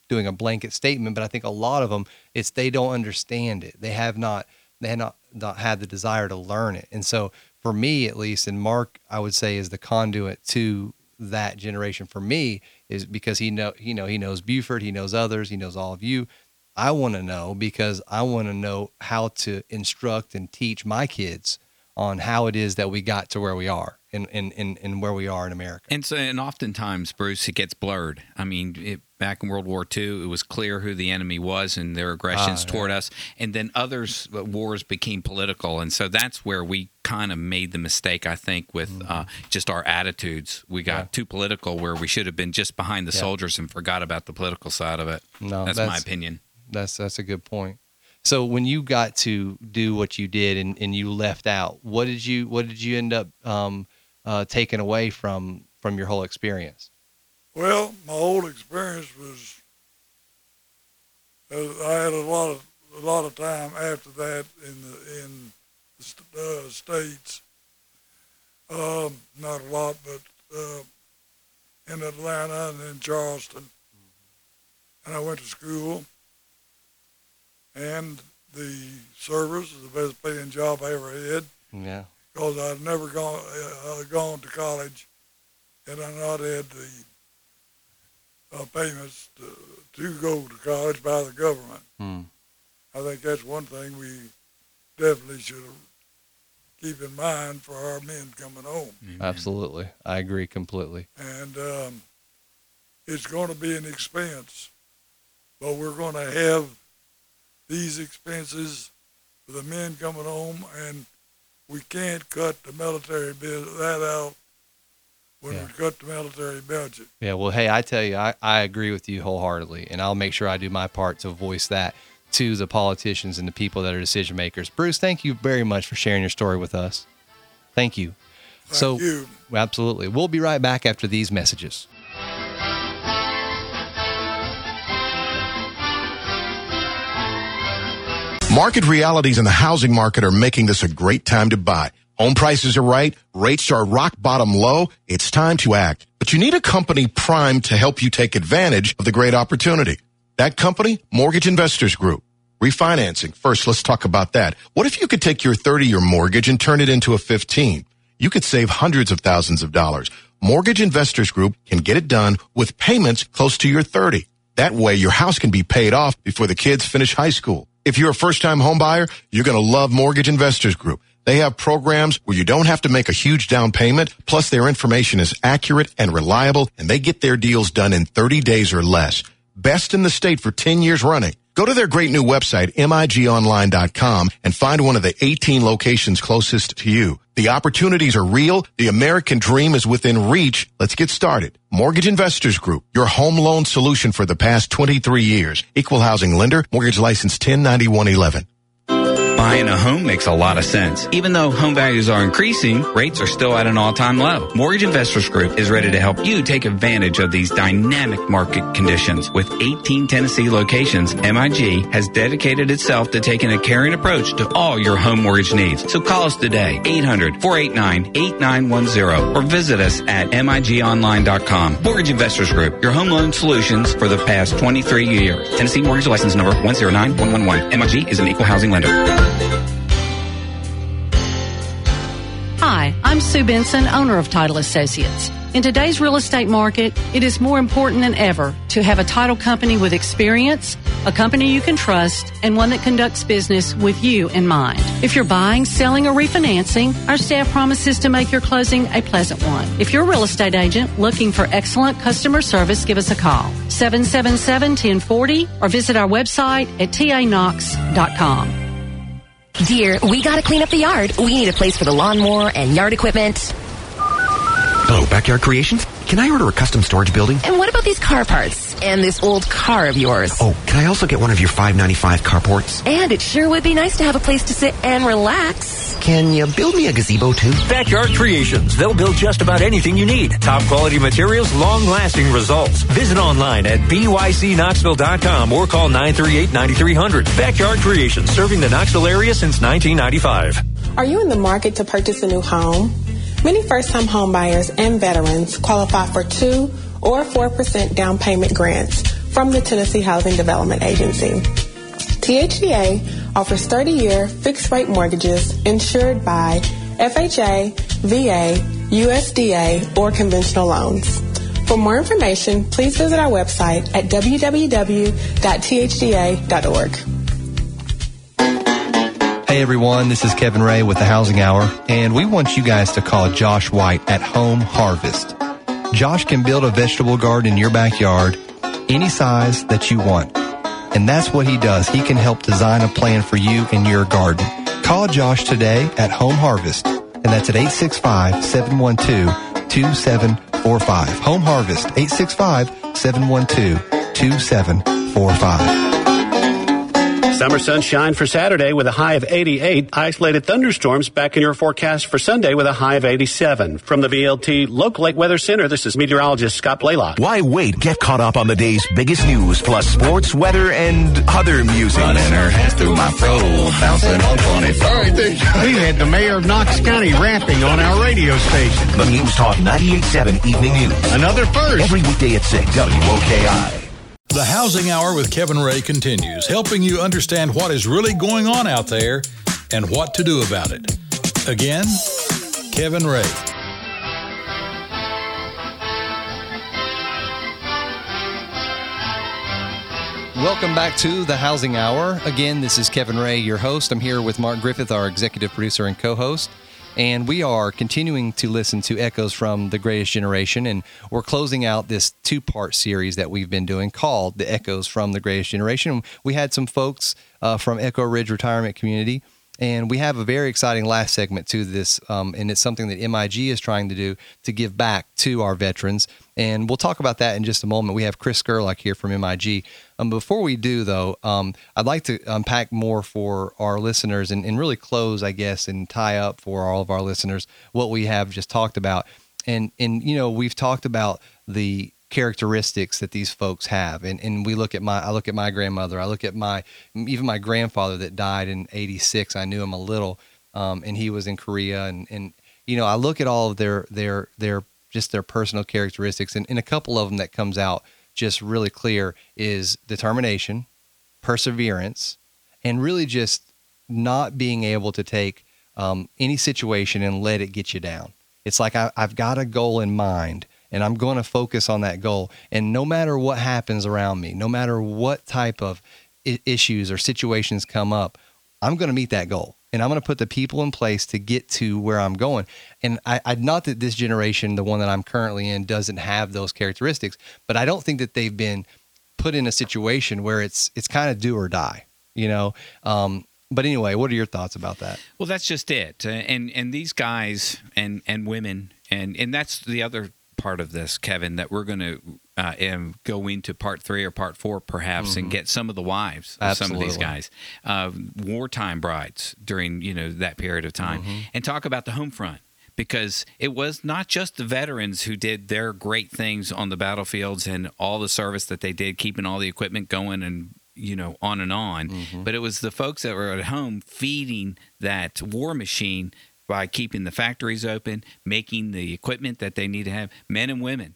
[SPEAKER 3] doing a blanket statement, but I think a lot of them it's they don't understand it. They have not they have not not had the desire to learn it. And so for me at least, and Mark I would say is the conduit to that generation for me is because he know you know he knows Buford, he knows others, he knows all of you. I want to know because I want to know how to instruct and teach my kids on how it is that we got to where we are and and, and, and where we are in America.
[SPEAKER 4] And so, and oftentimes, Bruce, it gets blurred. I mean, it, back in World War II, it was clear who the enemy was and their aggressions
[SPEAKER 3] Ah,
[SPEAKER 4] toward us. And then others uh, wars became political, and so that's where we kind of made the mistake, I think, with
[SPEAKER 3] Mm-hmm.
[SPEAKER 4] uh, just our attitudes. We got too political, where we should have been just behind the
[SPEAKER 3] Yeah.
[SPEAKER 4] soldiers and forgot about the political side of it.
[SPEAKER 3] No,
[SPEAKER 4] that's, my opinion.
[SPEAKER 3] That's that's a good point. So when you got to do what you did and, and you left out, what did you what did you end up um, uh, taking away from from your whole experience?
[SPEAKER 17] Well, my whole experience was uh, I had a lot of a lot of time after that in the in the uh, states. Um, not a lot, but uh, in Atlanta and in Charleston. And I went to school, and the service is the best paying job I ever had
[SPEAKER 3] Yeah.
[SPEAKER 17] because I'd never gone uh, gone to college, and I not had the uh, payments to, to go to college by the government.
[SPEAKER 3] Hmm.
[SPEAKER 17] I think that's one thing we definitely should keep in mind for our men coming home.
[SPEAKER 3] Absolutely. I agree completely.
[SPEAKER 17] And um, it's going to be an expense, but we're going to have these expenses for the men coming home, and we can't cut the military bill that out when we cut the military budget.
[SPEAKER 3] Yeah, well, hey, I tell you, I, I agree with you wholeheartedly, and I'll make sure I do my part to voice that to the politicians and the people that are decision makers. Bruce, thank you very much for sharing your story with us. Thank you. so,
[SPEAKER 17] you.
[SPEAKER 3] absolutely. We'll be right back after these messages.
[SPEAKER 16] Market realities in the housing market are making this a great time to buy. Home prices are right. Rates are rock bottom low. It's time to act. But you need a company primed to help you take advantage of the great opportunity. That company, Mortgage Investors Group. Refinancing. First, let's talk about that. What if you could take your 30 year mortgage and turn it into a 15? You could save hundreds of thousands of dollars. Mortgage Investors Group can get it done with payments close to your 30. That way your house can be paid off before the kids finish high school. If you're a first time home buyer, you're going to love Mortgage Investors Group. They have programs where you don't have to make a huge down payment. Plus their information is accurate and reliable and they get their deals done in 30 days or less. Best in the state for 10 years running. Go to their great new website, migonline.com and find one of the 18 locations closest to you. The opportunities are real. The American dream is within reach. Let's get started. Mortgage Investors Group, your home loan solution for the past 23 years. Equal housing lender, mortgage license 109111.
[SPEAKER 18] Buying a home makes a lot of sense. Even though home values are increasing, rates are still at an all-time low. Mortgage Investors Group is ready to help you take advantage of these dynamic market conditions. With 18 Tennessee locations, MIG has dedicated itself to taking a caring approach to all your home mortgage needs. So call us today, 800-489-8910 or visit us at migonline.com. Mortgage Investors Group, your home loan solutions for the past 23 years. Tennessee Mortgage License Number 109111. MIG is an equal housing lender.
[SPEAKER 10] Hi, I'm Sue Benson, owner of Title Associates. In today's real estate market, it is more important than ever to have a title company with experience, a company you can trust, and one that conducts business with you in mind. If you're buying, selling, or refinancing, our staff promises to make your closing a pleasant one. If you're a real estate agent looking for excellent customer service, give us a call. 777-1040 or visit our website at tanox.com.
[SPEAKER 19] Dear, we gotta clean up the yard. We need a place for the lawnmower and yard equipment.
[SPEAKER 7] Hello, Backyard Creations. Can I order a custom storage building?
[SPEAKER 19] And what about these car parts? And this old car of yours?
[SPEAKER 7] Oh, can I also get one of your 595 carports?
[SPEAKER 19] And it sure would be nice to have a place to sit and relax.
[SPEAKER 7] Can you build me a gazebo too?
[SPEAKER 20] Backyard Creations. They'll build just about anything you need. Top quality materials, long lasting results. Visit online at bycknoxville.com or call 938-9300. Backyard Creations, serving the Knoxville area since 1995.
[SPEAKER 21] Are you in the market to purchase a new home? Many first time homebuyers and veterans qualify for 2 or 4% down payment grants from the Tennessee Housing Development Agency. THDA offers 30 year fixed rate mortgages insured by FHA, VA, USDA, or conventional loans. For more information, please visit our website at www.thdA.org.
[SPEAKER 3] Hey everyone, this is Kevin Ray with the Housing Hour, and we want you guys to call Josh White at Home Harvest. Josh can build a vegetable garden in your backyard any size that you want. And that's what he does. He can help design a plan for you and your garden. Call Josh today at Home Harvest, and that's at 865 712 2745. Home Harvest, 865 712 2745.
[SPEAKER 22] Summer sunshine for Saturday with a high of 88. Isolated thunderstorms back in your forecast for Sunday with a high of 87. From the VLT Local 8 Weather Center, this is meteorologist Scott Blaylock.
[SPEAKER 23] Why wait? Get caught up on the day's biggest news, plus sports, weather, and other music.
[SPEAKER 24] Running her hands through my fro, bouncing on 24.
[SPEAKER 25] All right, there. We had the mayor of Knox County rapping on our radio station.
[SPEAKER 23] The News Talk 98.7 Evening News.
[SPEAKER 25] Another first.
[SPEAKER 23] Every weekday at 6, WOKI.
[SPEAKER 2] The Housing Hour with Kevin Ray continues, helping you understand what is really going on out there and what to do about it. Again, Kevin Ray.
[SPEAKER 3] Welcome back to the Housing Hour. Again, this is Kevin Ray, your host. I'm here with Mark Griffith, our executive producer and co host. And we are continuing to listen to echoes from the greatest generation. And we're closing out this two part series that we've been doing called The Echoes from the Greatest Generation. We had some folks uh, from Echo Ridge Retirement Community. And we have a very exciting last segment to this. Um, and it's something that MIG is trying to do to give back to our veterans. And we'll talk about that in just a moment. We have Chris Gerlach here from MIG. Um, before we do, though, um, I'd like to unpack more for our listeners and, and really close, I guess, and tie up for all of our listeners what we have just talked about. And, and you know, we've talked about the characteristics that these folks have. And, and we look at my i look at my grandmother i look at my even my grandfather that died in 86 i knew him a little um, and he was in korea. And, and you know i look at all of their their their just their personal characteristics and, and a couple of them that comes out just really clear is determination perseverance and really just not being able to take um, any situation and let it get you down. It's like I, i've got a goal in mind and I'm going to focus on that goal. And no matter what happens around me, no matter what type of I- issues or situations come up, I'm going to meet that goal. And I'm going to put the people in place to get to where I'm going. And I, I not that this generation, the one that I'm currently in, doesn't have those characteristics, but I don't think that they've been put in a situation where it's it's kind of do or die. You know, um, but anyway, what are your thoughts about that?
[SPEAKER 4] Well, that's just it. And and these guys and and women and and that's the other part of this, Kevin, that we're going to uh, um, go into part three or part four, perhaps,
[SPEAKER 3] Mhm.
[SPEAKER 4] and get some of the wives of some of these guys, uh, wartime brides during you know that period of time,
[SPEAKER 3] Mhm.
[SPEAKER 4] and talk about the home front because it was not just the veterans who did their great things on the battlefields and all the service that they did, keeping all the equipment going and you know on and on,
[SPEAKER 3] Mm-hmm.
[SPEAKER 4] but it was the folks that were at home feeding that war machine by keeping the factories open, making the equipment that they need to have, men and women,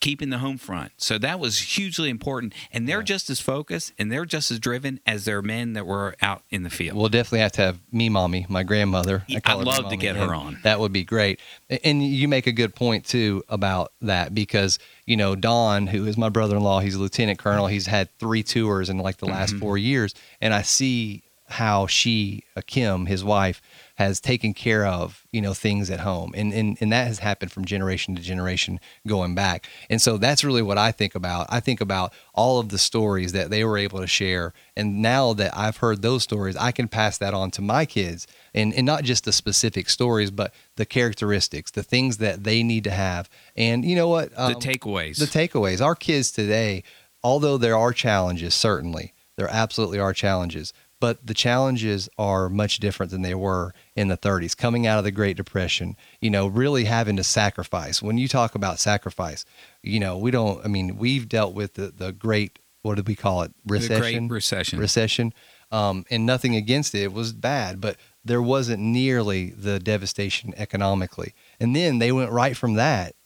[SPEAKER 4] keeping the home front. So that was hugely important. And they're just as focused and they're just as driven as their men that were out in the field.
[SPEAKER 3] We'll definitely have to have me, mommy, my grandmother. I
[SPEAKER 4] I'd love to get her on.
[SPEAKER 3] That would be great. And you make a good point too about that because you know Don, who is my brother-in-law, he's a lieutenant colonel. He's had three tours in like the last
[SPEAKER 4] Mhm.
[SPEAKER 3] four years, and I see how she, uh, Kim, his wife, has taken care of you know things at home, and and and that has happened from generation to generation going back. And so that's really what I think about. I think about all of the stories that they were able to share, and now that I've heard those stories, I can pass that on to my kids, and and not just the specific stories, but the characteristics, the things that they need to have, and you know what,
[SPEAKER 4] the takeaways.
[SPEAKER 3] the takeaways. Our kids today, although there are challenges, certainly there absolutely are challenges, but the challenges are much different than they were in the 30s, coming out of the Great Depression. You know, really having to sacrifice. When you talk about sacrifice, you know, we don't. I mean, we've dealt with the the Great. What did we call it?
[SPEAKER 4] The Great
[SPEAKER 3] Recession.
[SPEAKER 4] Recession.
[SPEAKER 3] Recession. Um, and nothing against it. It was bad, but there wasn't nearly the devastation economically. And then they went right from that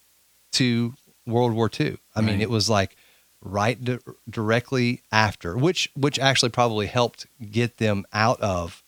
[SPEAKER 3] to World War II. I mean, it was like right di- directly after, which which actually probably helped get them out of,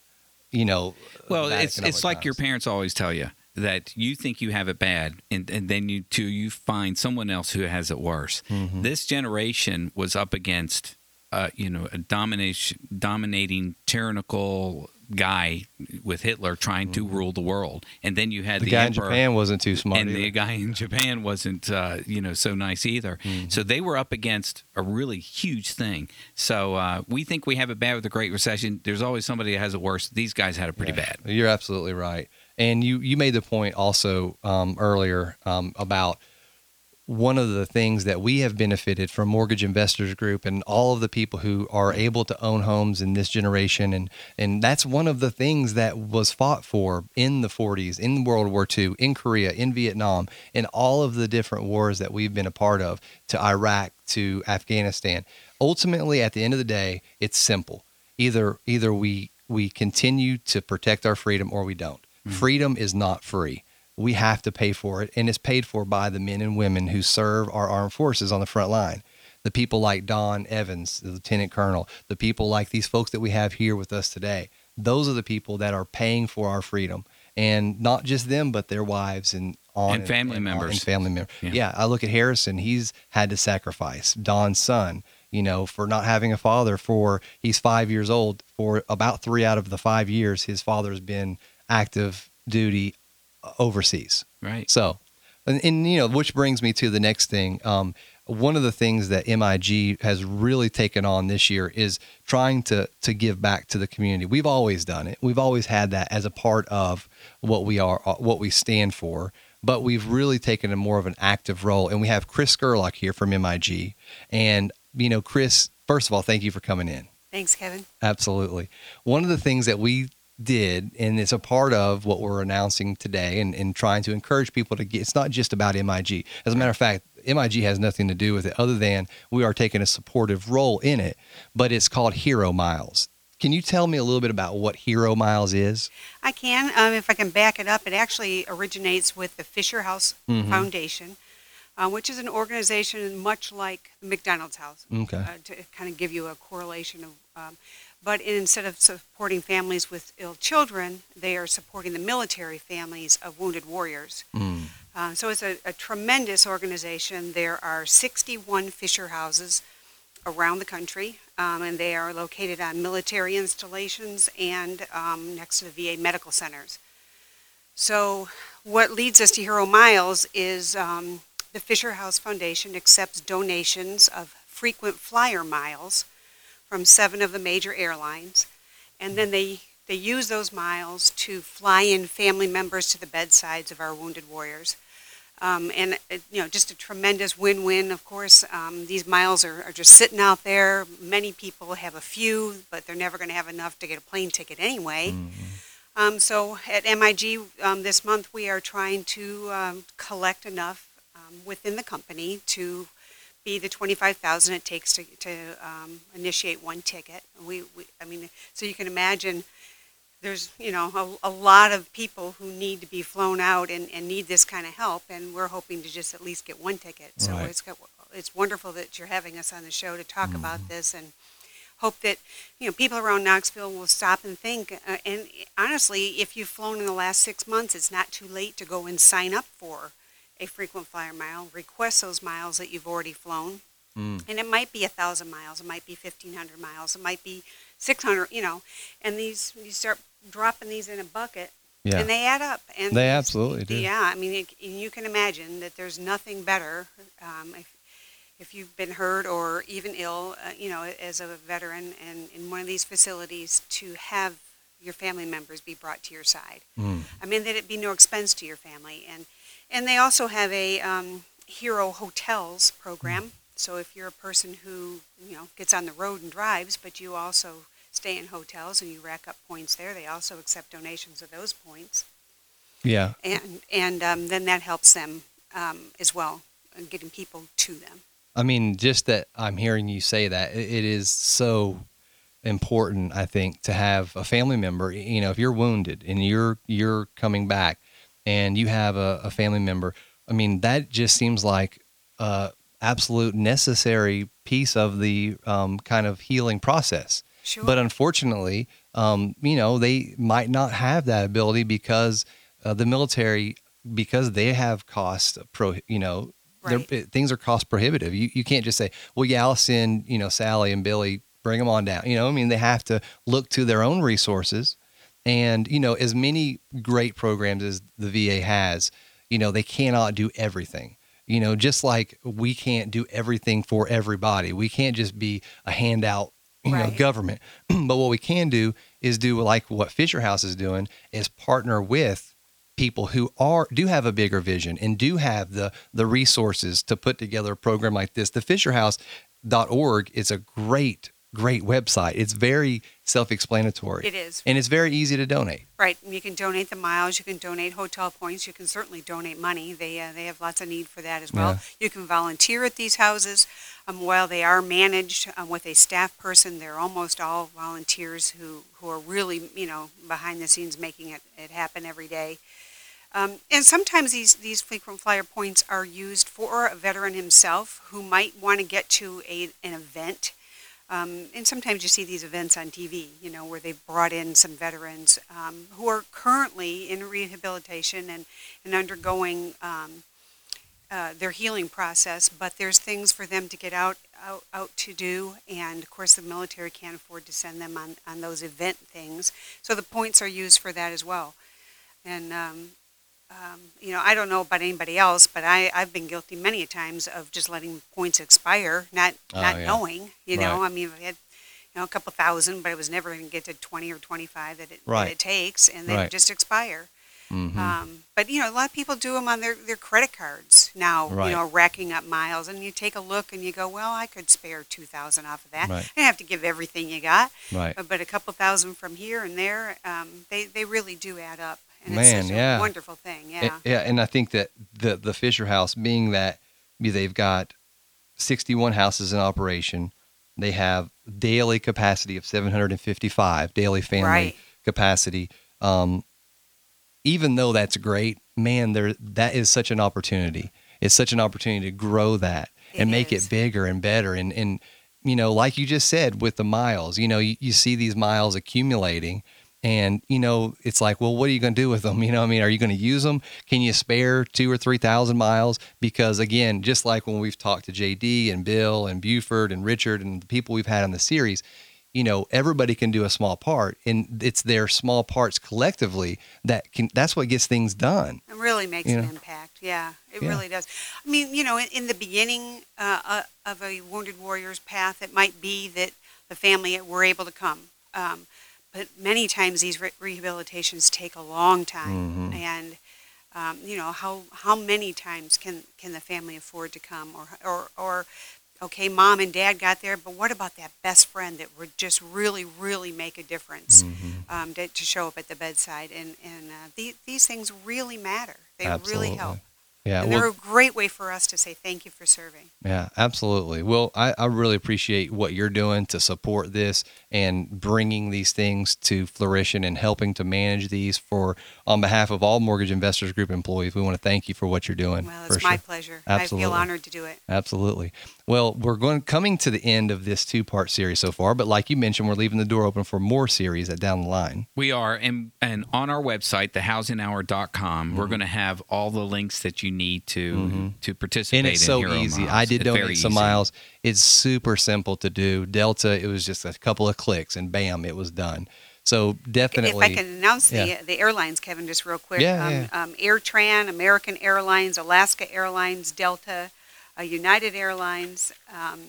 [SPEAKER 3] you know.
[SPEAKER 4] Well, it's it's like your parents always tell you that you think you have it bad, and, and then you too you find someone else who has it worse.
[SPEAKER 3] Mhm.
[SPEAKER 4] This generation was up against, uh, you know, a domination, dominating, tyrannical guy with Hitler trying to rule the world, and then you had
[SPEAKER 3] Mm-hmm. The
[SPEAKER 4] the,
[SPEAKER 3] guy in Japan wasn't too smart
[SPEAKER 4] and the guy in Japan wasn't, uh, you know, so nice either.
[SPEAKER 3] Mm-hmm.
[SPEAKER 4] So they were up against a really huge thing. So uh, we think we have it bad with the Great Recession. There's always somebody that has it worse. These guys had it pretty
[SPEAKER 3] Yeah,
[SPEAKER 4] bad.
[SPEAKER 3] You're absolutely right. And you you made the point also um, earlier um, about one of the things that we have benefited from Mortgage Investors Group and all of the people who are able to own homes in this generation. And, and that's one of the things that was fought for in the 40s, in World War II, in Korea, in Vietnam, in all of the different wars that we've been a part of, to Iraq, to Afghanistan. Ultimately, at the end of the day, it's simple. Either, either we, we continue to protect our freedom or we don't. Mm-hmm. Freedom is not free we have to pay for it, and it's paid for by the men and women who serve our armed forces on the front line. The people like Don Evans, the lieutenant colonel, the people like these folks that we have here with us today. Those are the people that are paying for our freedom, and not just them, but their wives and on
[SPEAKER 4] and family and, members
[SPEAKER 3] and family members. Yeah. yeah, I look at Harrison; he's had to sacrifice. Don's son, you know, for not having a father. For he's five years old. For about three out of the five years, his father has been active duty overseas.
[SPEAKER 4] Right.
[SPEAKER 3] So, and, and, you know, which brings me to the next thing. Um, one of the things that MIG has really taken on this year is trying to to give back to the community. We've always done it. We've always had that as a part of what we are, uh, what we stand for. But we've really taken a more of an active role, and we have Chris Gerlach here from MIG. And you know, Chris, first of all, thank you for coming in.
[SPEAKER 26] Thanks, Kevin.
[SPEAKER 3] Absolutely. One of the things that we did, and it's a part of what we're announcing today and, and trying to encourage people to get. It's not just about MIG. As a matter of fact, MIG has nothing to do with it other than we are taking a supportive role in it, but it's called Hero Miles. Can you tell me a little bit about what Hero Miles is?
[SPEAKER 26] I can. Um, if I can back it up, it actually originates with the Fisher House mm-hmm. Foundation, uh, which is an organization much like McDonald's House.
[SPEAKER 3] Okay. Uh,
[SPEAKER 26] to kind of give you a correlation of. Um, but instead of supporting families with ill children, they are supporting the military families of wounded warriors. Mm. Uh, so it's a, a, tremendous organization. There are 61 Fisher houses around the country, um, and they are located on military installations and um, next to the VA medical centers. So, what leads us to Hero Miles is um, the Fisher House Foundation accepts donations of frequent flyer miles from seven of the major airlines, and then they they use those miles to fly in family members to the bedsides of our wounded warriors. Um, and uh, you know, just a tremendous win-win. Of course, um, these miles are, are, just sitting out there. Many people have a few, but they're never going to have enough to get a plane ticket anyway. Mm-hmm. Um, so at MIG um, this month, we are trying to um, collect enough um, within the company to the 25,000 it takes to, to um, initiate one ticket. We, we, I mean, so you can imagine there's, you know, a, a, lot of people who need to be flown out and, and need this kind of help, and we're hoping to just at least get one ticket. So right. it's got, it's wonderful that you're having us on the show to talk mm-hmm. about this and hope that you know people around Knoxville will stop and think. Uh, and honestly, if you've flown in the last six months, it's not too late to go and sign up for a frequent flyer mile, request those miles that you've already flown. Mm. And it might be a thousand miles, it might be fifteen hundred miles, it might be six hundred, you know. And these you start dropping these in a bucket, yeah. and they add up. And
[SPEAKER 3] they absolutely do.
[SPEAKER 26] Yeah, I mean, it, you can imagine that there's nothing better um, if, if you've been hurt or even ill, uh, you know, as a veteran and in one of these facilities to have your family members be brought to your side. Mm. I mean, that it be no expense to your family and and they also have a um, Hero Hotels program. So if you're a person who you know gets on the road and drives, but you also stay in hotels and you rack up points there, they also accept donations of those points.
[SPEAKER 3] Yeah.
[SPEAKER 26] And and um, then that helps them um, as well, getting people to them.
[SPEAKER 3] I mean, just that I'm hearing you say that it is so important. I think to have a family member. You know, if you're wounded and you're you're coming back, and you have a, a family member, I mean, that just seems like a absolute necessary piece of the um, kind of healing process.
[SPEAKER 26] Sure.
[SPEAKER 3] But unfortunately, um, you know, they might not have that ability because uh, the military, because they have cost pro, you know, right. things are cost prohibitive. You you can't just say, well, yeah, I'll send you know Sally and Billy, bring them on down. You know, I mean, they have to look to their own resources and, you know, as many great programs as the VA has, you know, they cannot do everything. You know, just like we can't do everything for everybody. We can't just be a handout, you right. know, government. but what we can do is do like what Fisher House is doing is partner with people who are do have a bigger vision and do have the the resources to put together a program like this. The FisherHouse.org is a great great website. It's very self-explanatory.
[SPEAKER 26] It is.
[SPEAKER 3] And it's very easy to donate.
[SPEAKER 26] Right. You can donate the miles. You can donate hotel points. You can certainly donate money. They uh, they have lots of need for that as well.
[SPEAKER 3] Yeah.
[SPEAKER 26] You can volunteer at these houses. Um, while they are managed um, with a staff person, they're almost all volunteers who, who are really you know behind the scenes making it, it happen every day. Um, and sometimes these, these frequent flyer points are used for a veteran himself who might want to get to a, an event um, and sometimes you see these events on TV, you know, where they've brought in some veterans um, who are currently in rehabilitation and, and undergoing um, uh, their healing process, but there's things for them to get out, out, out to do, and of course the military can't afford to send them on, on those event things. So the points are used for that as well. And um, you know, I don't know about anybody else, but I, I've been guilty many a times of just letting points expire, not
[SPEAKER 3] Oh,
[SPEAKER 26] not
[SPEAKER 3] yeah.
[SPEAKER 26] knowing. You know,
[SPEAKER 3] Right.
[SPEAKER 26] I mean, I had you know a couple thousand, but I was never going to get to twenty or twenty five that it
[SPEAKER 3] Right.
[SPEAKER 26] that it takes, and they
[SPEAKER 3] Right.
[SPEAKER 26] just expire.
[SPEAKER 3] Mhm.
[SPEAKER 26] Um, but you know, a lot of people do them on their, their credit cards now.
[SPEAKER 3] Right.
[SPEAKER 26] You know, racking up miles, and you take a look and you go, well, I could spare two thousand off of that.
[SPEAKER 3] Right.
[SPEAKER 26] You don't have to give everything you got,
[SPEAKER 3] Right.
[SPEAKER 26] but, but a couple thousand from here and there, um, they they really do add up, and
[SPEAKER 3] Man, yeah.
[SPEAKER 26] a wonderful thing. Yeah.
[SPEAKER 3] And- yeah, and I think that the the Fisher House, being that they've got 61 houses in operation, they have daily capacity of 755 daily family
[SPEAKER 26] Right.
[SPEAKER 3] capacity. Um, even though that's great, man, there that is such an opportunity. It's such an opportunity to grow that and make it bigger and better. And and you know, like you just said with the miles, you know, you, you see these miles accumulating. And you know, it's like, well, what are you going to do with them? You know, I mean, are you going to use them? Can you spare two or three thousand miles? Because again, just like when we've talked to JD and Bill and Buford and Richard and the people we've had on the series, you know, everybody can do a small part, and it's their small parts collectively that can. That's what gets things done.
[SPEAKER 26] It really makes
[SPEAKER 3] You
[SPEAKER 26] an impact. Yeah, it
[SPEAKER 3] Yeah.
[SPEAKER 26] really does. I mean, you know, in, in the beginning uh, uh, of a Wounded Warrior's path, it might be that the family were able to come. Um, but many times these re- rehabilitations take a long time.
[SPEAKER 3] Mhm.
[SPEAKER 26] And, um, you know, how, how many times can, can the family afford to come? Or, or, or, okay, mom and dad got there, but what about that best friend that would just really, really make a difference
[SPEAKER 3] Mm-hmm.
[SPEAKER 26] um, to, to show up at the bedside? And, and uh, the, these things really matter. They
[SPEAKER 3] Absolutely.
[SPEAKER 26] really help.
[SPEAKER 3] Yeah,
[SPEAKER 26] and they're a great way for us to say thank you for serving.
[SPEAKER 3] Yeah, absolutely. Well, I, I really appreciate what you're doing to support this and bringing these things to fruition and helping to manage these for on behalf of all Mortgage Investors Group employees. We want to thank you for what you're doing.
[SPEAKER 26] Well, it's my
[SPEAKER 3] sure.
[SPEAKER 26] pleasure.
[SPEAKER 3] Absolutely.
[SPEAKER 26] I feel honored to do it.
[SPEAKER 3] Absolutely. Well, we're going coming to the end of this two part series so far, but like you mentioned, we're leaving the door open for more series at down the line.
[SPEAKER 4] We are, and and on our website, thehousinghour.com, we're going to have all the links that you need to to participate.
[SPEAKER 3] Mm-hmm. and it's
[SPEAKER 4] in
[SPEAKER 3] so
[SPEAKER 4] Hero
[SPEAKER 3] easy.
[SPEAKER 4] Miles.
[SPEAKER 3] I did
[SPEAKER 4] It's
[SPEAKER 3] donate some
[SPEAKER 4] easy.
[SPEAKER 3] miles. It's super simple to do. Delta, it was just a couple of clicks and bam, it was done. So definitely.
[SPEAKER 26] If I can announce the
[SPEAKER 3] yeah.
[SPEAKER 26] the airlines, Kevin, just real quick.
[SPEAKER 3] Yeah,
[SPEAKER 26] um,
[SPEAKER 3] yeah.
[SPEAKER 26] Um, AirTran, American Airlines, Alaska Airlines, Delta, uh, United Airlines, um,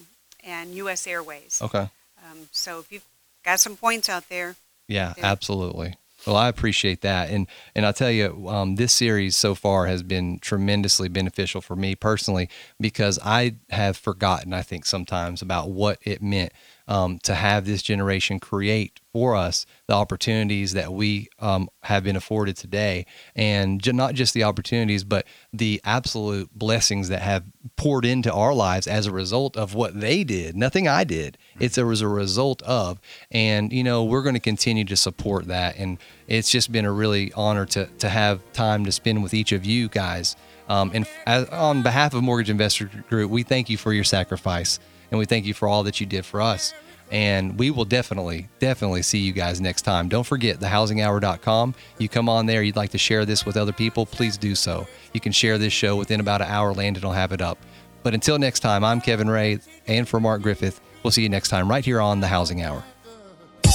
[SPEAKER 26] and U.S. Airways.
[SPEAKER 3] Okay.
[SPEAKER 26] Um, so if you've got some points out there,
[SPEAKER 3] Yeah, absolutely. Well, I appreciate that, and and I'll tell you, um, this series so far has been tremendously beneficial for me personally because I have forgotten, I think, sometimes about what it meant um, to have this generation create for us the opportunities that we um, have been afforded today, and ju- not just the opportunities, but the absolute blessings that have poured into our lives as a result of what they did. Nothing I did. It's a, was a result of, and you know we're going to continue to support that, and it's just been a really honor to to have time to spend with each of you guys. Um, and as, on behalf of Mortgage Investor Group, we thank you for your sacrifice, and we thank you for all that you did for us. And we will definitely, definitely see you guys next time. Don't forget thehousinghour.com. You come on there, you'd like to share this with other people, please do so. You can share this show within about an hour, Landon will have it up. But until next time, I'm Kevin Ray, and for Mark Griffith, we'll see you next time right here on The Housing Hour.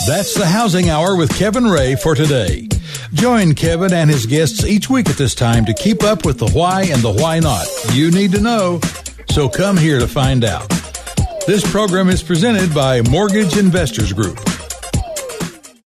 [SPEAKER 2] That's the Housing Hour with Kevin Ray for today. Join Kevin and his guests each week at this time to keep up with the why and the why not. You need to know, so come here to find out. This program is presented by Mortgage Investors Group.